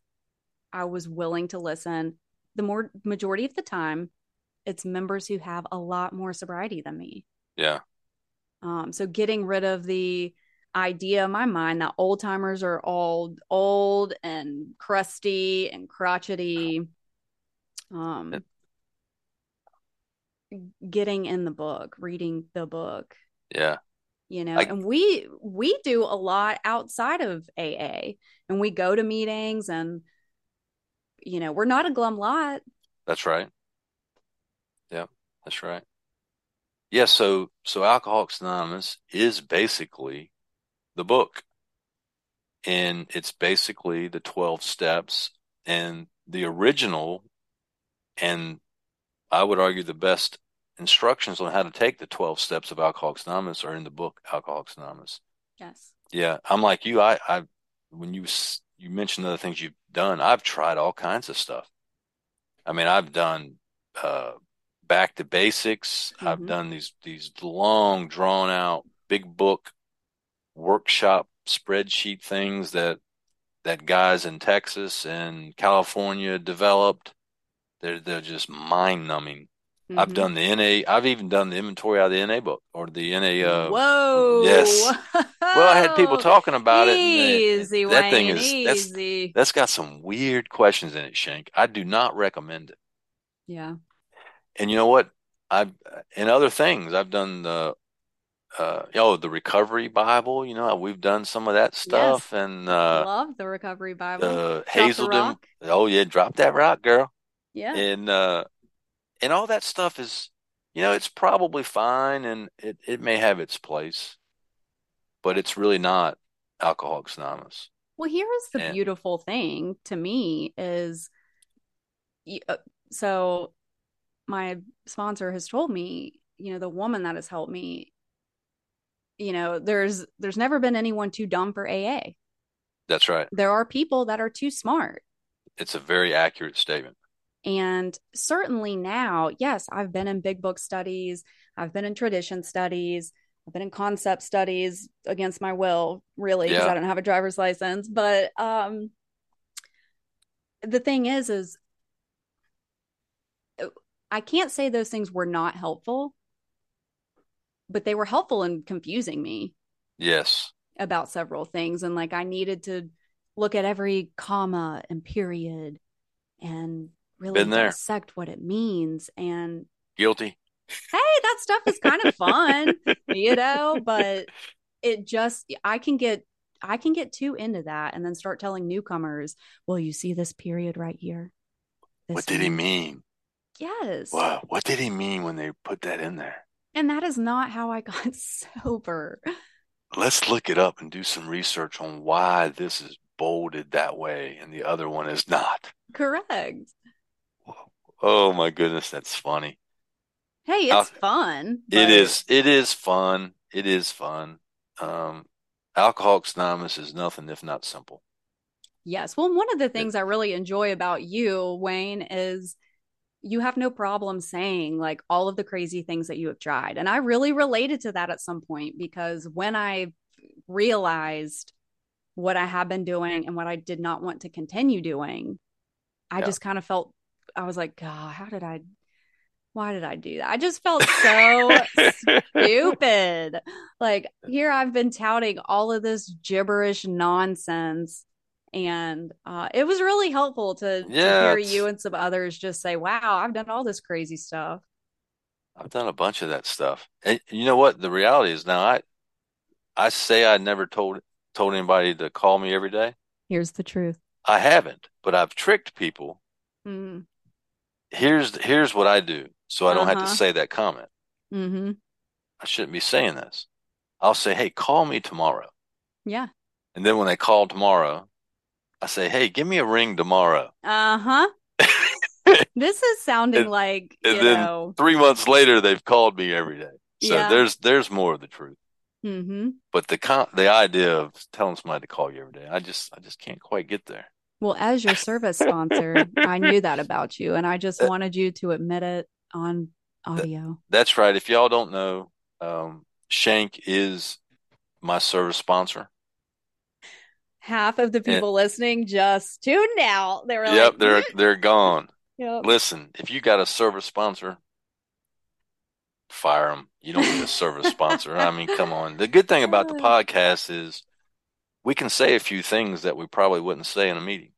I was willing to listen, the more majority of the time, it's members who have a lot more sobriety than me. Yeah, Um, so getting rid of the idea in my mind that old timers are all old and crusty and crotchety. Um, getting in the book, reading the book, yeah, you know, I- and we we do a lot outside of AA, and we go to meetings, and you know, we're not a glum lot. that's right. Yeah, that's right. Yeah, so so Alcoholics Anonymous is basically the book. And it's basically the 12 steps and the original and I would argue the best instructions on how to take the 12 steps of Alcoholics Anonymous are in the book Alcoholics Anonymous. Yes. Yeah, I'm like you. I, I, when you you mentioned other things you've done, I've tried all kinds of stuff. I mean, I've done uh, back to basics. I've Mhm. done these these long, drawn out, big book workshop spreadsheet things that that guys in Texas and California developed. They're they're just mind numbing. I've Mhm. done the NA. I've even done the inventory out of the NA book or the NA. Uh, Whoa. yes. Well, I had people talking about it. and they- Easy, that thing is that's easy. that's got some weird questions in it, Shank. I do not recommend it. yeah. And you know what? I've and other things. I've done the uh oh the recovery Bible. You know, we've done some of that stuff and uh Love the recovery Bible. uh Hazelden. Oh yeah, drop that rock, girl. yeah. And uh and all that stuff is you know, it's probably fine and it it may have its place, but it's really not Alcoholics Anonymous. Well, here's the And- beautiful thing to me is uh, so my sponsor has told me, you know, the woman that has helped me, you know, there's there's never been anyone too dumb for AA. That's right. There are people that are too smart. It's a very accurate statement. And certainly now, yes, I've been in big book studies, I've been in tradition studies, I've been in concept studies against my will, really, because Yeah. I don't have a driver's license. But um, the thing is, is I can't say those things were not helpful, but they were helpful in confusing me Yes. about several things. And like I needed to look at every comma and period and really Been there. dissect what it means. And Guilty. hey, that stuff is kind of fun, you know, but it just I can get I can get too into that and then start telling newcomers, well, you see this period right here. What did he mean? Yes. Wow. What did he mean when they put that in there? And that is not how I got sober. Let's look it up and do some research on why this is bolded that way and the other one is not. Correct. Oh my goodness, that's funny. Hey, Al- it's fun. It but- is. It is fun. It is fun. Um, Alcoholics Anonymous is nothing if not simple. Yes. Well, one of the things I really enjoy about you, Wayne, is you have no problem saying like all of the crazy things that you have tried. And I really related to that at some point because when I realized what I had been doing and what I did not want to continue doing, I Yeah. just kind of felt, I was like, God, how did I, why did I do that? I just felt so stupid. Like here I've been touting all of this gibberish nonsense. And uh, it was really helpful to, to hear you and some others just say, wow, I've done all this crazy stuff. I've done a bunch of that stuff. And you know what? The reality is now I I say I never told told anybody to call me every day. Here's the truth. I haven't, but I've tricked people. Mm Here's here's what I do so I don't have Uh-huh. to say that comment. Mm-hmm. I shouldn't be saying this. I'll say, "Hey, call me tomorrow." Yeah. And then when they call tomorrow, I say, "Hey, give me a ring tomorrow." Uh huh. this is sounding And- like, and then- know, Three months later, they've called me every day. So Yeah. there's there's more of the truth. mm-hmm. But the con the idea of telling somebody to call you every day, I just I just can't quite get there. Well, as your service sponsor, I knew that about you, and I just wanted you to admit it on audio. That's right. If y'all don't know, um, Shank is my service sponsor. Half of the people listening just tuned out. They were Yep, like, they're they're gone. Yep. Listen, if you got a service sponsor, fire them. You don't need a service sponsor. I mean, come on. The good thing about the podcast is we can say a few things that we probably wouldn't say in a meeting.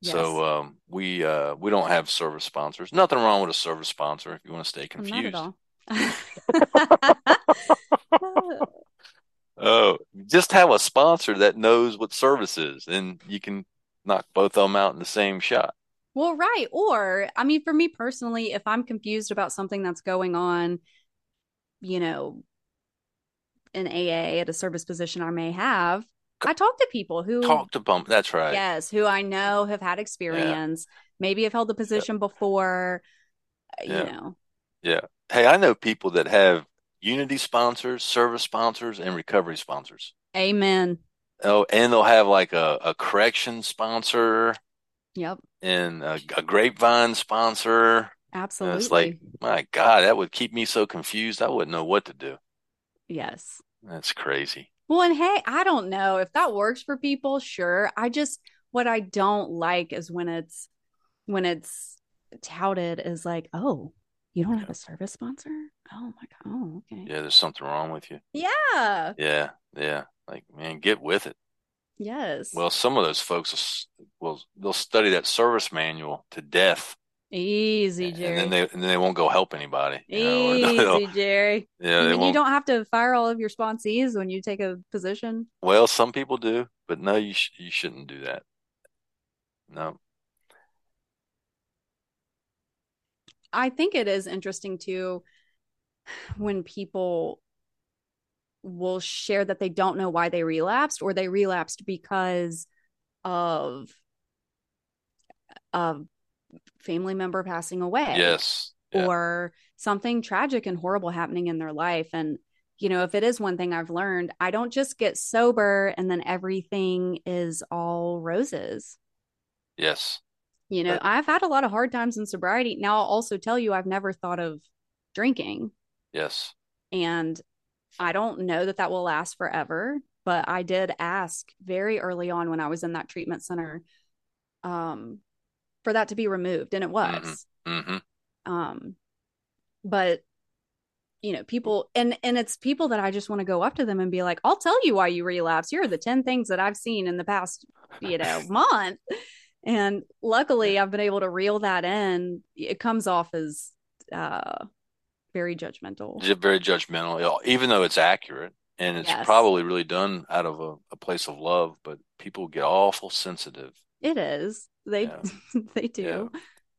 So um, we uh, we don't have service sponsors. Nothing wrong with a service sponsor if you want to stay confused. Oh, just have a sponsor that knows what service is, and you can knock both of them out in the same shot. Well, right. Or, I mean, for me personally, if I'm confused about something that's going on, you know, in AA at a service position I may have, I talk to people who, Talk to bump. That's right. yes, who I know have had experience, maybe have held the position before, uh, Yeah. you know. Yeah. Hey, I know people that have unity sponsors, service sponsors, and recovery sponsors. Amen. Oh, and they'll have like a, a correction sponsor Yep. and a, a grapevine sponsor. And Absolutely. it's like, my God, that would keep me so confused. I wouldn't know what to do. yes. That's crazy. Well, and hey, I don't know if that works for people, sure. I just what I don't like is when it's when it's touted as like, oh, you don't have a service sponsor? Oh my God. Oh, okay. Yeah, there's something wrong with you. Yeah. Yeah, yeah. Like, man, get with it. Yes. Well, some of those folks will, will they'll study that service manual to death, Easy, and Jerry. then they and then they won't go help anybody. You know, Easy, Jerry. yeah, you don't have to fire all of your sponsees when you take a position? Well, some people do, but no, you sh you shouldn't do that. No. I think it is interesting too when people will share that they don't know why they relapsed or they relapsed because of a family member passing away Yes. Yeah. or something tragic and horrible happening in their life and you know if it is one thing i've learned i don't just get sober and then everything is all roses Yes. You know, I've had a lot of hard times in sobriety. Now, I'll also tell you, I've never thought of drinking. yes, And I don't know that that will last forever, but I did ask very early on when I was in that treatment center um, for that to be removed, and it hmm was. hmm Um, but you know, people and and it's people that I just want to go up to them and be like, "I'll tell you why you relapse. Here are the 10 things that I've seen in the past, you know, month." And luckily I've been able to reel that in. It comes off as uh very judgmental. Very judgmental, even though it's accurate and it's Yes, probably really done out of a, a place of love, but people get awful sensitive. it is. They Yeah, they yeah. do.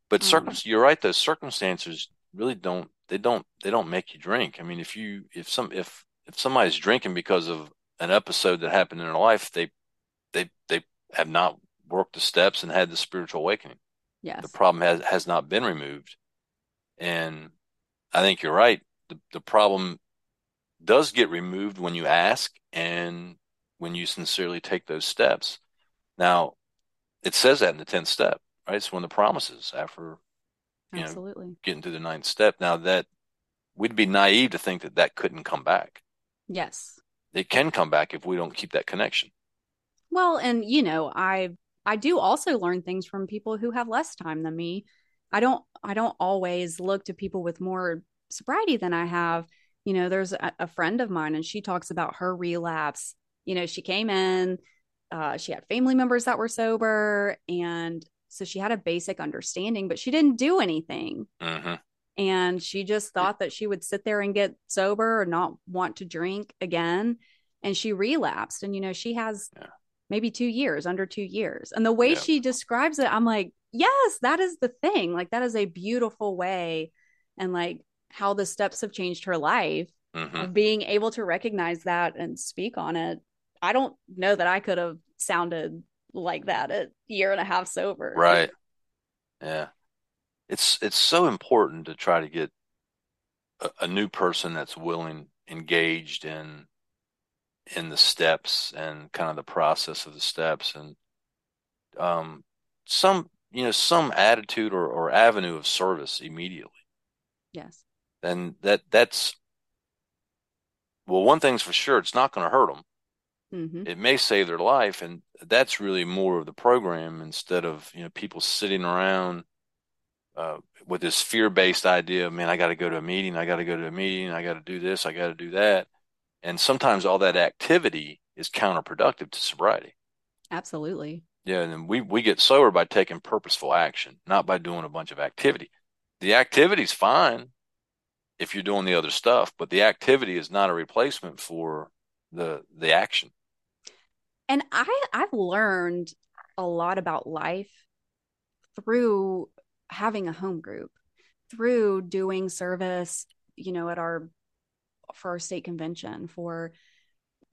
But circum Um you're right, those circumstances really don't they don't they don't make you drink. I mean, if you if some if if somebody's drinking because of an episode that happened in their life, they they they have not worked the steps and had the spiritual awakening. Yes, The problem has has not been removed. And I think you're right. The the problem does get removed when you ask and when you sincerely take those steps. Now, it says that in the 10th step, right? It's one of the promises after, you know, Absolutely. getting through the ninth step. Now that we'd be naive to think that that couldn't come back. Yes. It can come back if we don't keep that connection. Well, and you know, I I do also learn things from people who have less time than me. I don't I don't always look to people with more sobriety than I have. You know, there's a, a friend of mine and she talks about her relapse. You know, she came in, uh, she had family members that were sober, and so she had a basic understanding, but she didn't do anything. hmm And she just thought that she would sit there and get sober or not want to drink again. And she relapsed. And, you know, she has Yeah. maybe two years, under two years. And the way Yeah. she describes it, I'm like, yes, that is the thing. Like, that is a beautiful way. And like how the steps have changed her life of being able to recognize that and speak on it. I don't know that I could have sounded like that a year and a half sober. Right. Yeah. It's it's so important to try to get a, a new person that's willing, engaged in in the steps and kind of the process of the steps and um some you know some attitude or, or avenue of service immediately. Yes. And that that's well, one thing's for sure, it's not going to hurt them. Hmm It may save their life, and that's really more of the program instead of you know people sitting around uh, with this fear-based idea of man, I got to go to a meeting, I got to go to a meeting, I got to do this, I got to do that, and sometimes all that activity is counterproductive to sobriety. Absolutely. Yeah, and we we get sober by taking purposeful action, not by doing a bunch of activity. The activity's fine if you're doing the other stuff, but the activity is not a replacement for the the action. And I I've learned a lot about life through having a home group, through doing service, you know, at our for our state convention, for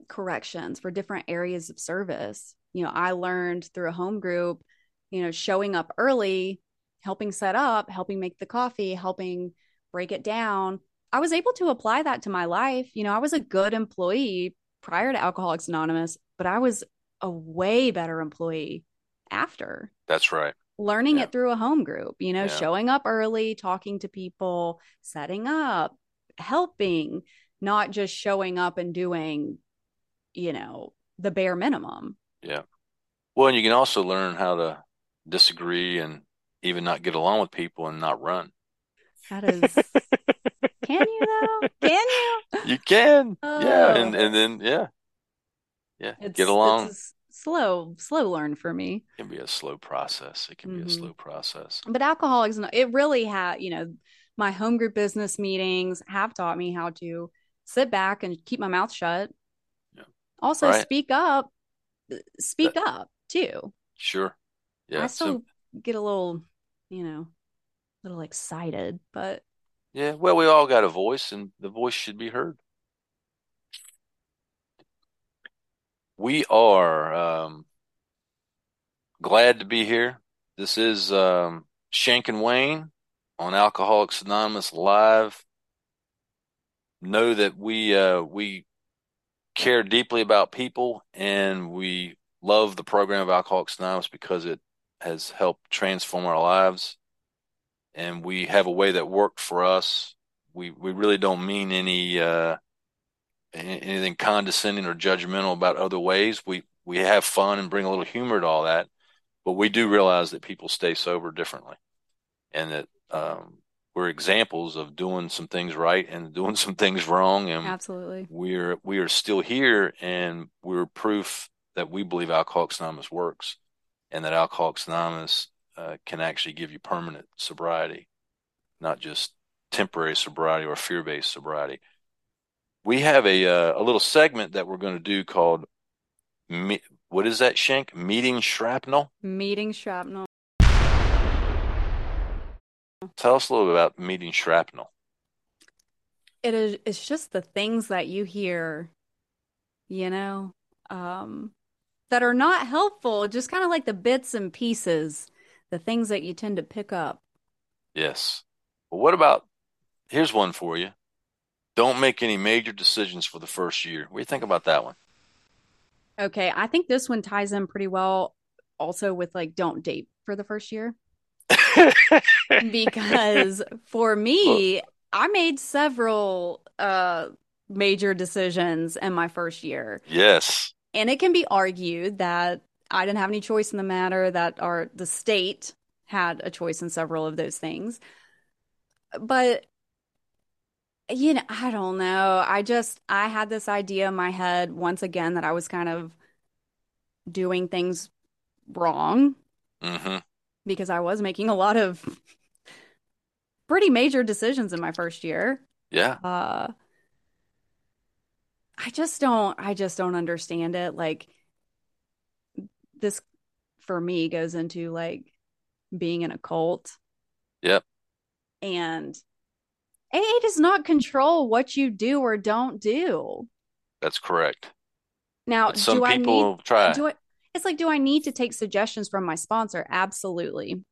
corrections, for different areas of service. You know, I learned through a home group, you know, showing up early, helping set up, helping make the coffee, helping break it down. I was able to apply that to my life. You know, I was a good employee prior to Alcoholics Anonymous, but I was a way better employee after That's right. learning Yeah, it through a home group, you know, yeah, showing up early, talking to people, setting up, helping, not just showing up and doing, you know, the bare minimum. yeah. Well, and you can also learn how to disagree and even not get along with people and not run. That is, can you though? Can you? You can, yeah, and Oh, and then yeah, yeah, get it's it's a along. slow slow learn for me. It can be a slow process. It can be a hmm slow process. But alcoholics, it really had, you know, my home group business meetings have taught me how to sit back and keep my mouth shut. Yeah, Also, right. speak up, That speak up too. sure. I Yeah. So still get a little, you know, a little excited, but yeah. Well, we all got a voice, and the voice should be heard. We are um, glad to be here. This is um, Shank and Wayne on Alcoholics Anonymous Live. Know that we uh, we care deeply about people, and we love the program of Alcoholics Anonymous because it has helped transform our lives, and we have a way that worked for us. We we really don't mean any uh, anything condescending or judgmental about other ways. We we have fun and bring a little humor to all that, but we do realize that people stay sober differently, and that um, we're examples of doing some things right and doing some things wrong, and Absolutely. we're we are still here, and we're proof that we believe Alcoholics Anonymous works, and that Alcoholics Anonymous uh, can actually give you permanent sobriety, not just temporary sobriety or fear-based sobriety. We have a uh, a little segment that we're going to do called me- what is that, Shank? Meeting shrapnel. Meeting shrapnel. Tell us a little bit about meeting shrapnel. It is it's just the things that you hear, you know, um, that are not helpful, just kind of like the bits and pieces, the things that you tend to pick up. Yes. Well, what about here's one for you. Don't make any major decisions for the first year. What do you think about that one? Okay, I think this one ties in pretty well also with like don't date for the first year. because for me, I made several uh major decisions in my first year. yes. And it can be argued that I didn't have any choice in the matter, that our the state had a choice in several of those things. But you know, I don't know. I just I had this idea in my head once again that I was kind of doing things wrong hmm because I was making a lot of pretty major decisions in my first year. Yeah. Uh I just don't I just don't understand it. Like this for me goes into like being in a cult Yep. and AA does not control what you do or don't do. That's correct. Now, But some do I need try. do I it's like do I need to take suggestions from my sponsor? Absolutely.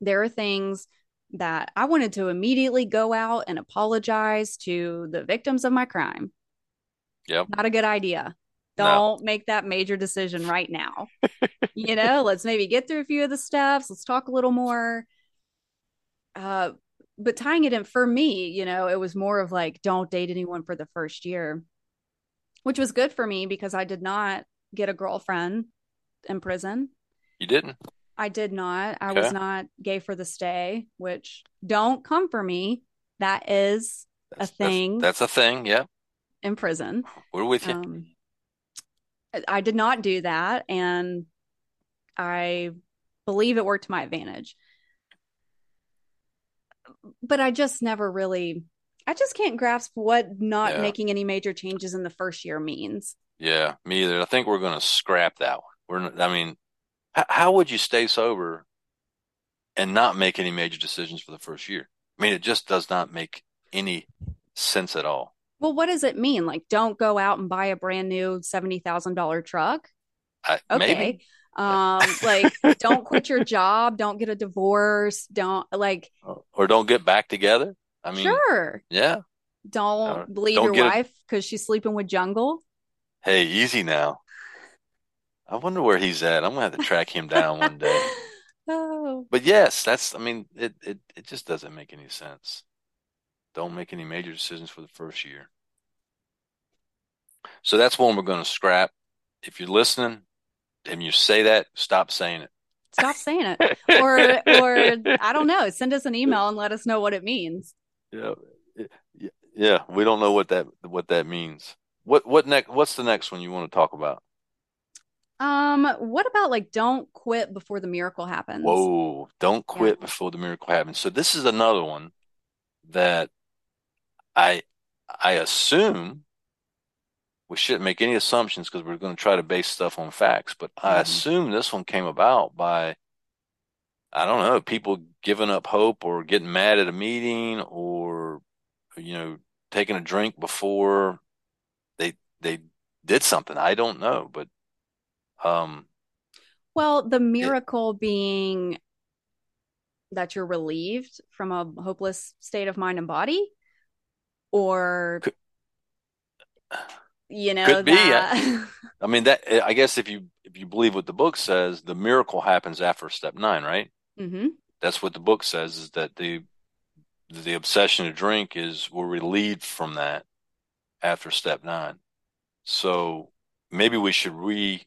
There are things that I wanted to immediately go out and apologize to the victims of my crime. Yep. Not a good idea. No. Don't make that major decision right now. you know, let's maybe get through a few of the steps. Let's talk a little more. Uh, but tying it in for me, you know, it was more of like, don't date anyone for the first year, which was good for me because I did not get a girlfriend in prison. You didn't? I did not. I Okay. was not gay for the stay, which don't come for me. That is That's, thing. That's, that's a thing. Yep. in prison. We're with you. Um, I- did not do that, and I believe it worked to my advantage. But I just never really, I just can't grasp what not Yeah. making any major changes in the first year means. Yeah, me either. I think we're going to scrap that one. We're, I mean, how, how would you stay sober and not make any major decisions for the first year? I mean, it just does not make any sense at all. Well, what does it mean? Like, don't go out and buy a brand new $70,000 truck. I, Okay. Maybe. Um, like, don't quit your job, don't get a divorce, don't like, Or don't get back together. I mean, sure, yeah. don't Uh, leave don't your wife because she's sleeping with Jungle. Hey, easy now. I wonder where he's at. I'm gonna have to track him down one day. Oh, But yes, that's, I mean, it, it, it just doesn't make any sense. Don't make any major decisions for the first year. So that's one we're going to scrap. If you're listening and you say that, stop saying it. stop saying it. Or, or I don't know, send us an email and let us know what it means. Yeah. Yeah, we don't know what that what that means. What what next what's the next one you want to talk about? Um, what about like don't quit before the miracle happens? Whoa, don't quit Yeah. before the miracle happens. So this is another one that I I assume we shouldn't make any assumptions because we're going to try to base stuff on facts, but I Mhm. assume this one came about by I don't know, people giving up hope or getting mad at a meeting or you know, taking a drink before they they did something. I don't know, but um Well, the miracle being that you're relieved from a hopeless state of mind and body, or Could- you know, Could be. that I mean that I guess if you if you believe what the book says, the miracle happens after step nine, right? hmm That's what the book says is that the the obsession to drink is we're relieved from that after step nine. So maybe we should re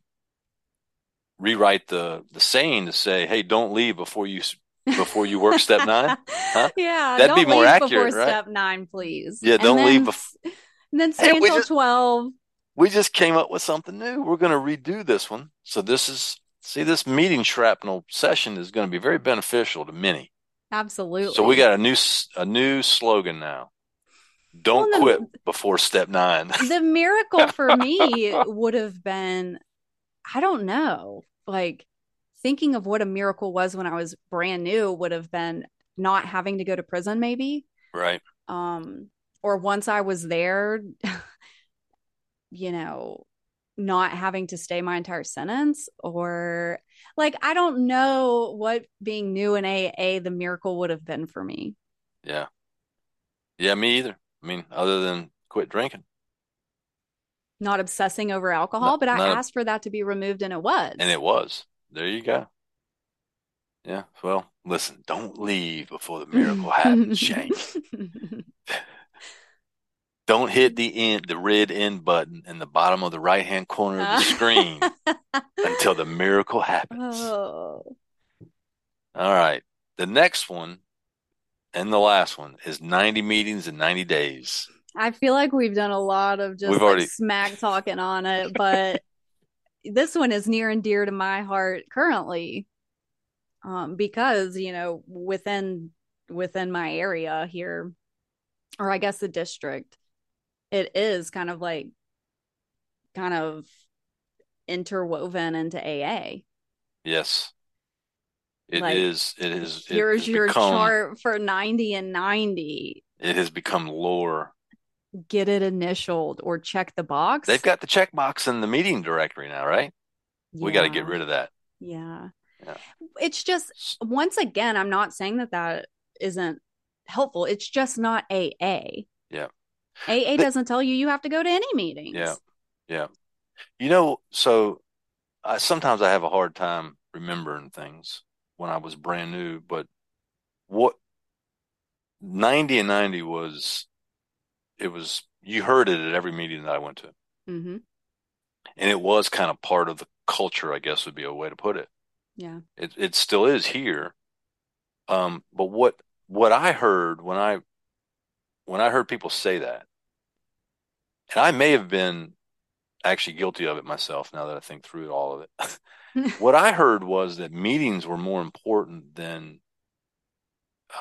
rewrite the the saying to say, "Hey, don't leave before you before you work step nine? Huh? Yeah, That'd be more accurate, before right? step nine, please. Yeah, don't then, leave bef- and then Hey, stay we until just- 12. We just came up with something new. We're going to redo this one. So this is see this meeting shrapnel session is going to be very beneficial to many. Absolutely. So we got a new a new slogan now. Don't Well, quit the- before step nine. the miracle for me would have been, I don't know, like thinking of what a miracle was when I was brand new would have been not having to go to prison, maybe. right. Um, or once I was there, you know, not having to stay my entire sentence, or like, I don't know what being new in AA, the miracle would have been for me. Yeah. Yeah, me either. I mean, other than quit drinking. Not obsessing over alcohol, No- but I asked for that to be removed and it was. And it was. There you go. Yeah. Well, listen, don't leave before the miracle happens, Shank. Don't hit the end, the red end button in the bottom of the right hand corner of the ah. screen until the miracle happens. oh. All right. The next one and the last one is 90 meetings in 90 days. I feel like we've done a lot of just We've like already- smack talking on it, but this one is near and dear to my heart currently. Um, because, you know, within within my area here, or I guess the district, it is kind of like kind of interwoven into AA. Yes. It Like, is. It is. it Here's your become, chart for 90 and 90. It has become lore. Get it initialed or check the box. They've got the check box in the meeting directory now, right? We got to get rid of that. Yeah. Yeah. It's just, once again, I'm not saying that that isn't helpful. It's just not AA. Yeah. AA doesn't tell you you have to go to any meetings. Yeah. Yeah. You know, so I, sometimes I have a hard time remembering things when I was brand new, but what 90 and 90 was, it was, you heard it at every meeting that I went to. hmm And it was kind of part of the culture, I guess would be a way to put it. Yeah. It, it still is here. Um, but what, what I heard when I, when I heard people say that, and I may have been actually guilty of it myself now that I think through all of it. what I heard was that meetings were more important than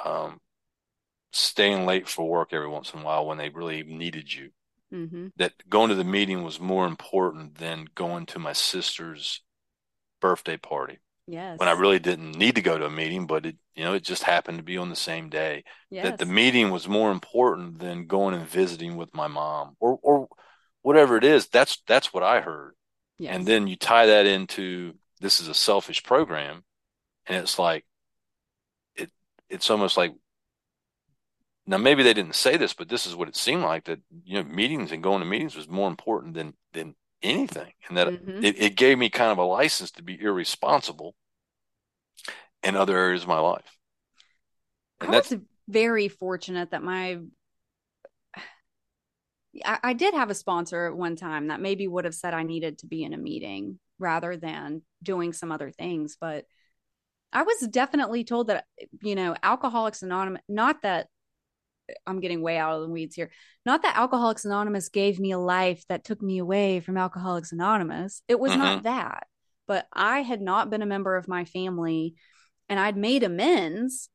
um, staying late for work every once in a while when they really needed you. hmm That going to the meeting was more important than going to my sister's birthday party Yes. when I really didn't need to go to a meeting, but it, you know, it just happened to be on the same day yes. that the meeting was more important than going and visiting with my mom or or whatever it is that's that's what i heard Yes. and then you tie that into this is a selfish program and it's like it it's almost like now maybe they didn't say this but this is what it seemed like that you know meetings and going to meetings was more important than than anything and that Mhm. it, it gave me kind of a license to be irresponsible in other areas of my life and that's was very fortunate that my I, I did have a sponsor at one time that maybe would have said I needed to be in a meeting rather than doing some other things. But I was definitely told that, you know, Alcoholics Anonymous, not that I'm getting way out of the weeds here, not that Alcoholics Anonymous gave me a life that took me away from Alcoholics Anonymous. It was not mm-hmm. that. But I had not been a member of my family and I'd made amends,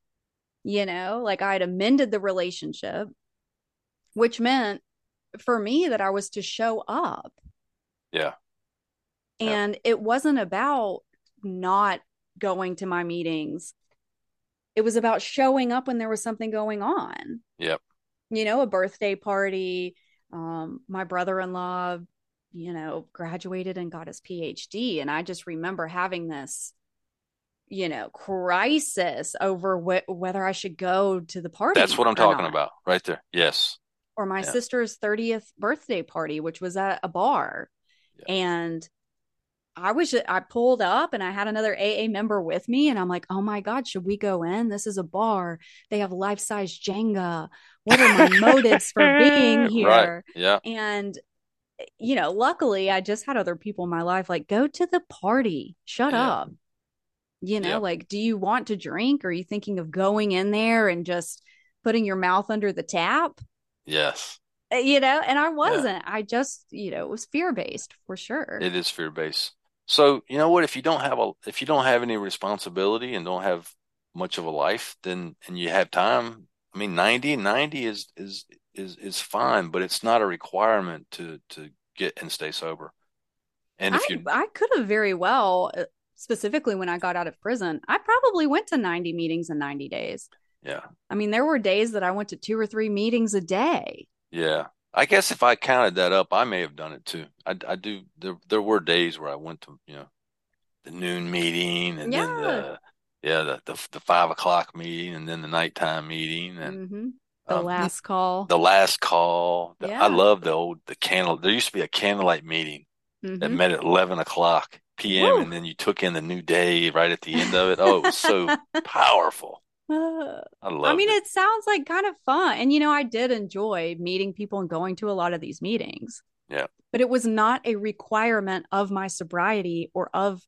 you know, like I'd amended the relationship, which meant for me that I was to show up. yeah Yeah. And it wasn't about not going to my meetings. It was about showing up when there was something going on. Yep. You know, a birthday party. Um, my brother-in-law, you know, graduated and got his PhD. And I just remember having this, you know, crisis over wh- whether I should go to the party. That's what I'm talking not. about right there. Yes. or my Yeah. sister's 30th birthday party, which was at a bar. Yeah. And I was ju- I pulled up and I had another AA member with me and I'm like, "Oh my god, should we go in? This is a bar. They have life-size Jenga. What are my motives for being here?" Right. Yeah. And you know, luckily I just had other people in my life like, "Go to the party. Shut Yeah. up." You know, Yeah. like, do you want to drink? Or are you thinking of going in there and just putting your mouth under the tap? Yes. Uh, You know, and I wasn't. I just, you know, it was fear-based for sure. It is fear based. So you know what? If you don't have a, if you don't have any responsibility and don't have much of a life, then and you have time. I mean, 90, 90 is is is is fine, but it's not a requirement to to get and stay sober. And if you, I could have very well, uh, specifically when I got out of prison, I probably went to 90 meetings in 90 days. yeah, I mean, there were days that I went to two or three meetings a day. yeah. I guess if I counted that up, I may have done it too. I I do. There there were days where I went to you know the noon meeting and then the yeah the, the the five o'clock meeting and then the nighttime meeting and hmm The um, last call. the last call. The- Yeah. I love the old the candle. There used to be a candlelight meeting that Mhm. met at eleven o'clock p.m. Woo. and then you took in the new day right at the end of it. Oh, it was so powerful. Uh, I love I mean, it. it sounds like kind of fun. And, you know, I did enjoy meeting people and going to a lot of these meetings. Yeah. But it was not a requirement of my sobriety or of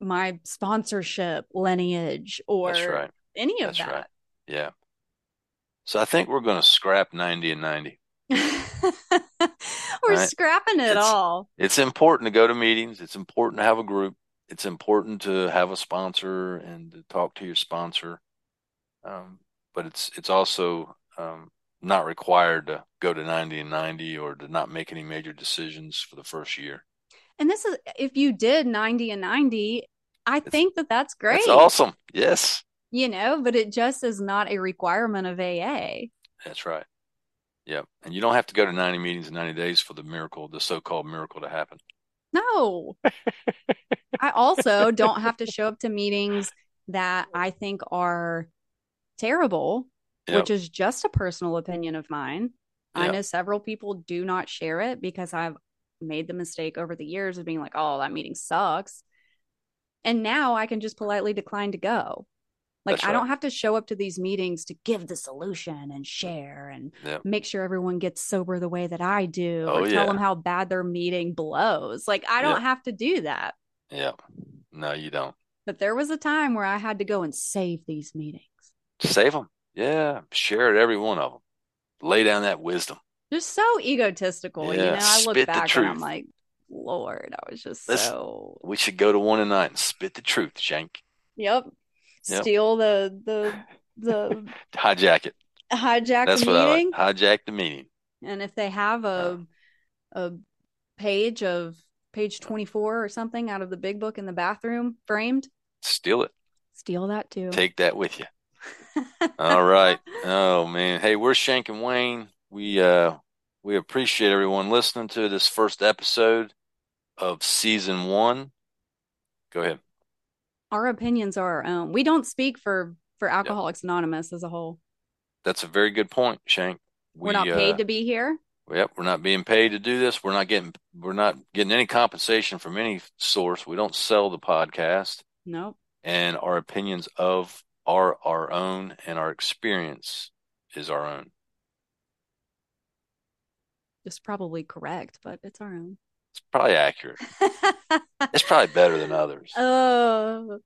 my sponsorship lineage or right. any of That's right. that. Yeah. So I think we're going to scrap ninety and ninety. We're Right. scrapping it It's- all. It's important to go to meetings. It's important to have a group. It's important to have a sponsor and to talk to your sponsor. Um, but it's it's also um, not required to go to 90 and 90 or to not make any major decisions for the first year. And this is if you did 90 and 90, I think that that's great. That's awesome. Yes, You know, but it just is not a requirement of AA. that's right. Yep. And you don't have to go to 90 meetings in 90 days for the miracle, the so-called miracle to happen. No. I also don't have to show up to meetings that I think are terrible, Yep. which is just a personal opinion of mine. I know several people do not share it because I've made the mistake over the years of being like, oh, that meeting sucks. And now I can just politely decline to go. Like, That's I right. don't have to show up to these meetings to give the solution and share and Yep. make sure everyone gets sober the way that I do Oh, or tell yeah. them how bad their meeting blows. Like, I don't Yep. have to do that. Yep. No, you don't. But there was a time where I had to go and save these meetings. Save them. Yeah. Share it, every one of them. Lay down that wisdom. Just so egotistical. You know, I look back and I'm like, Lord, I was just Let's- so We should go to one tonight and spit the truth, Shank. Yep. Yep. Steal the the the Hijack it. hijack That's the what I meeting. Hijack the meeting. And if they have a uh. a page of page 24 or something out of the big book in the bathroom framed, Steal it. steal that too. Take that with you. All right. Oh man. Hey, we're Shank and Wayne. We uh we appreciate everyone listening to this first episode of season one. Go ahead. Our opinions are our own. We don't speak for for Alcoholics Anonymous as a whole. That's a very good point, Shank. We're not paid to be here. Yep, we're not being paid to do this. We're not getting we're not getting any compensation from any source. We don't sell the podcast, Nope. and our opinions of are our own, and our experience is our own. It's probably correct, but it's our own. It's probably accurate. It's probably better than others. Oh,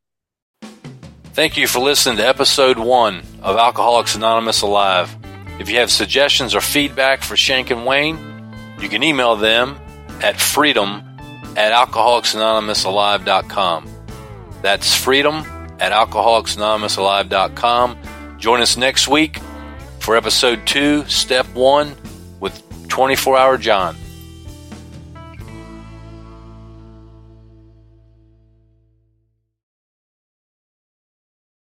Thank you for listening to episode one of Alcoholics Anonymous Alive. If you have suggestions or feedback for Shank and Wayne, you can email them at freedom at alcoholicsanonymousalive.com. That's freedom at alcoholicsanonymousalive.com. Join us next week for episode two, step one, with 24 Hour John.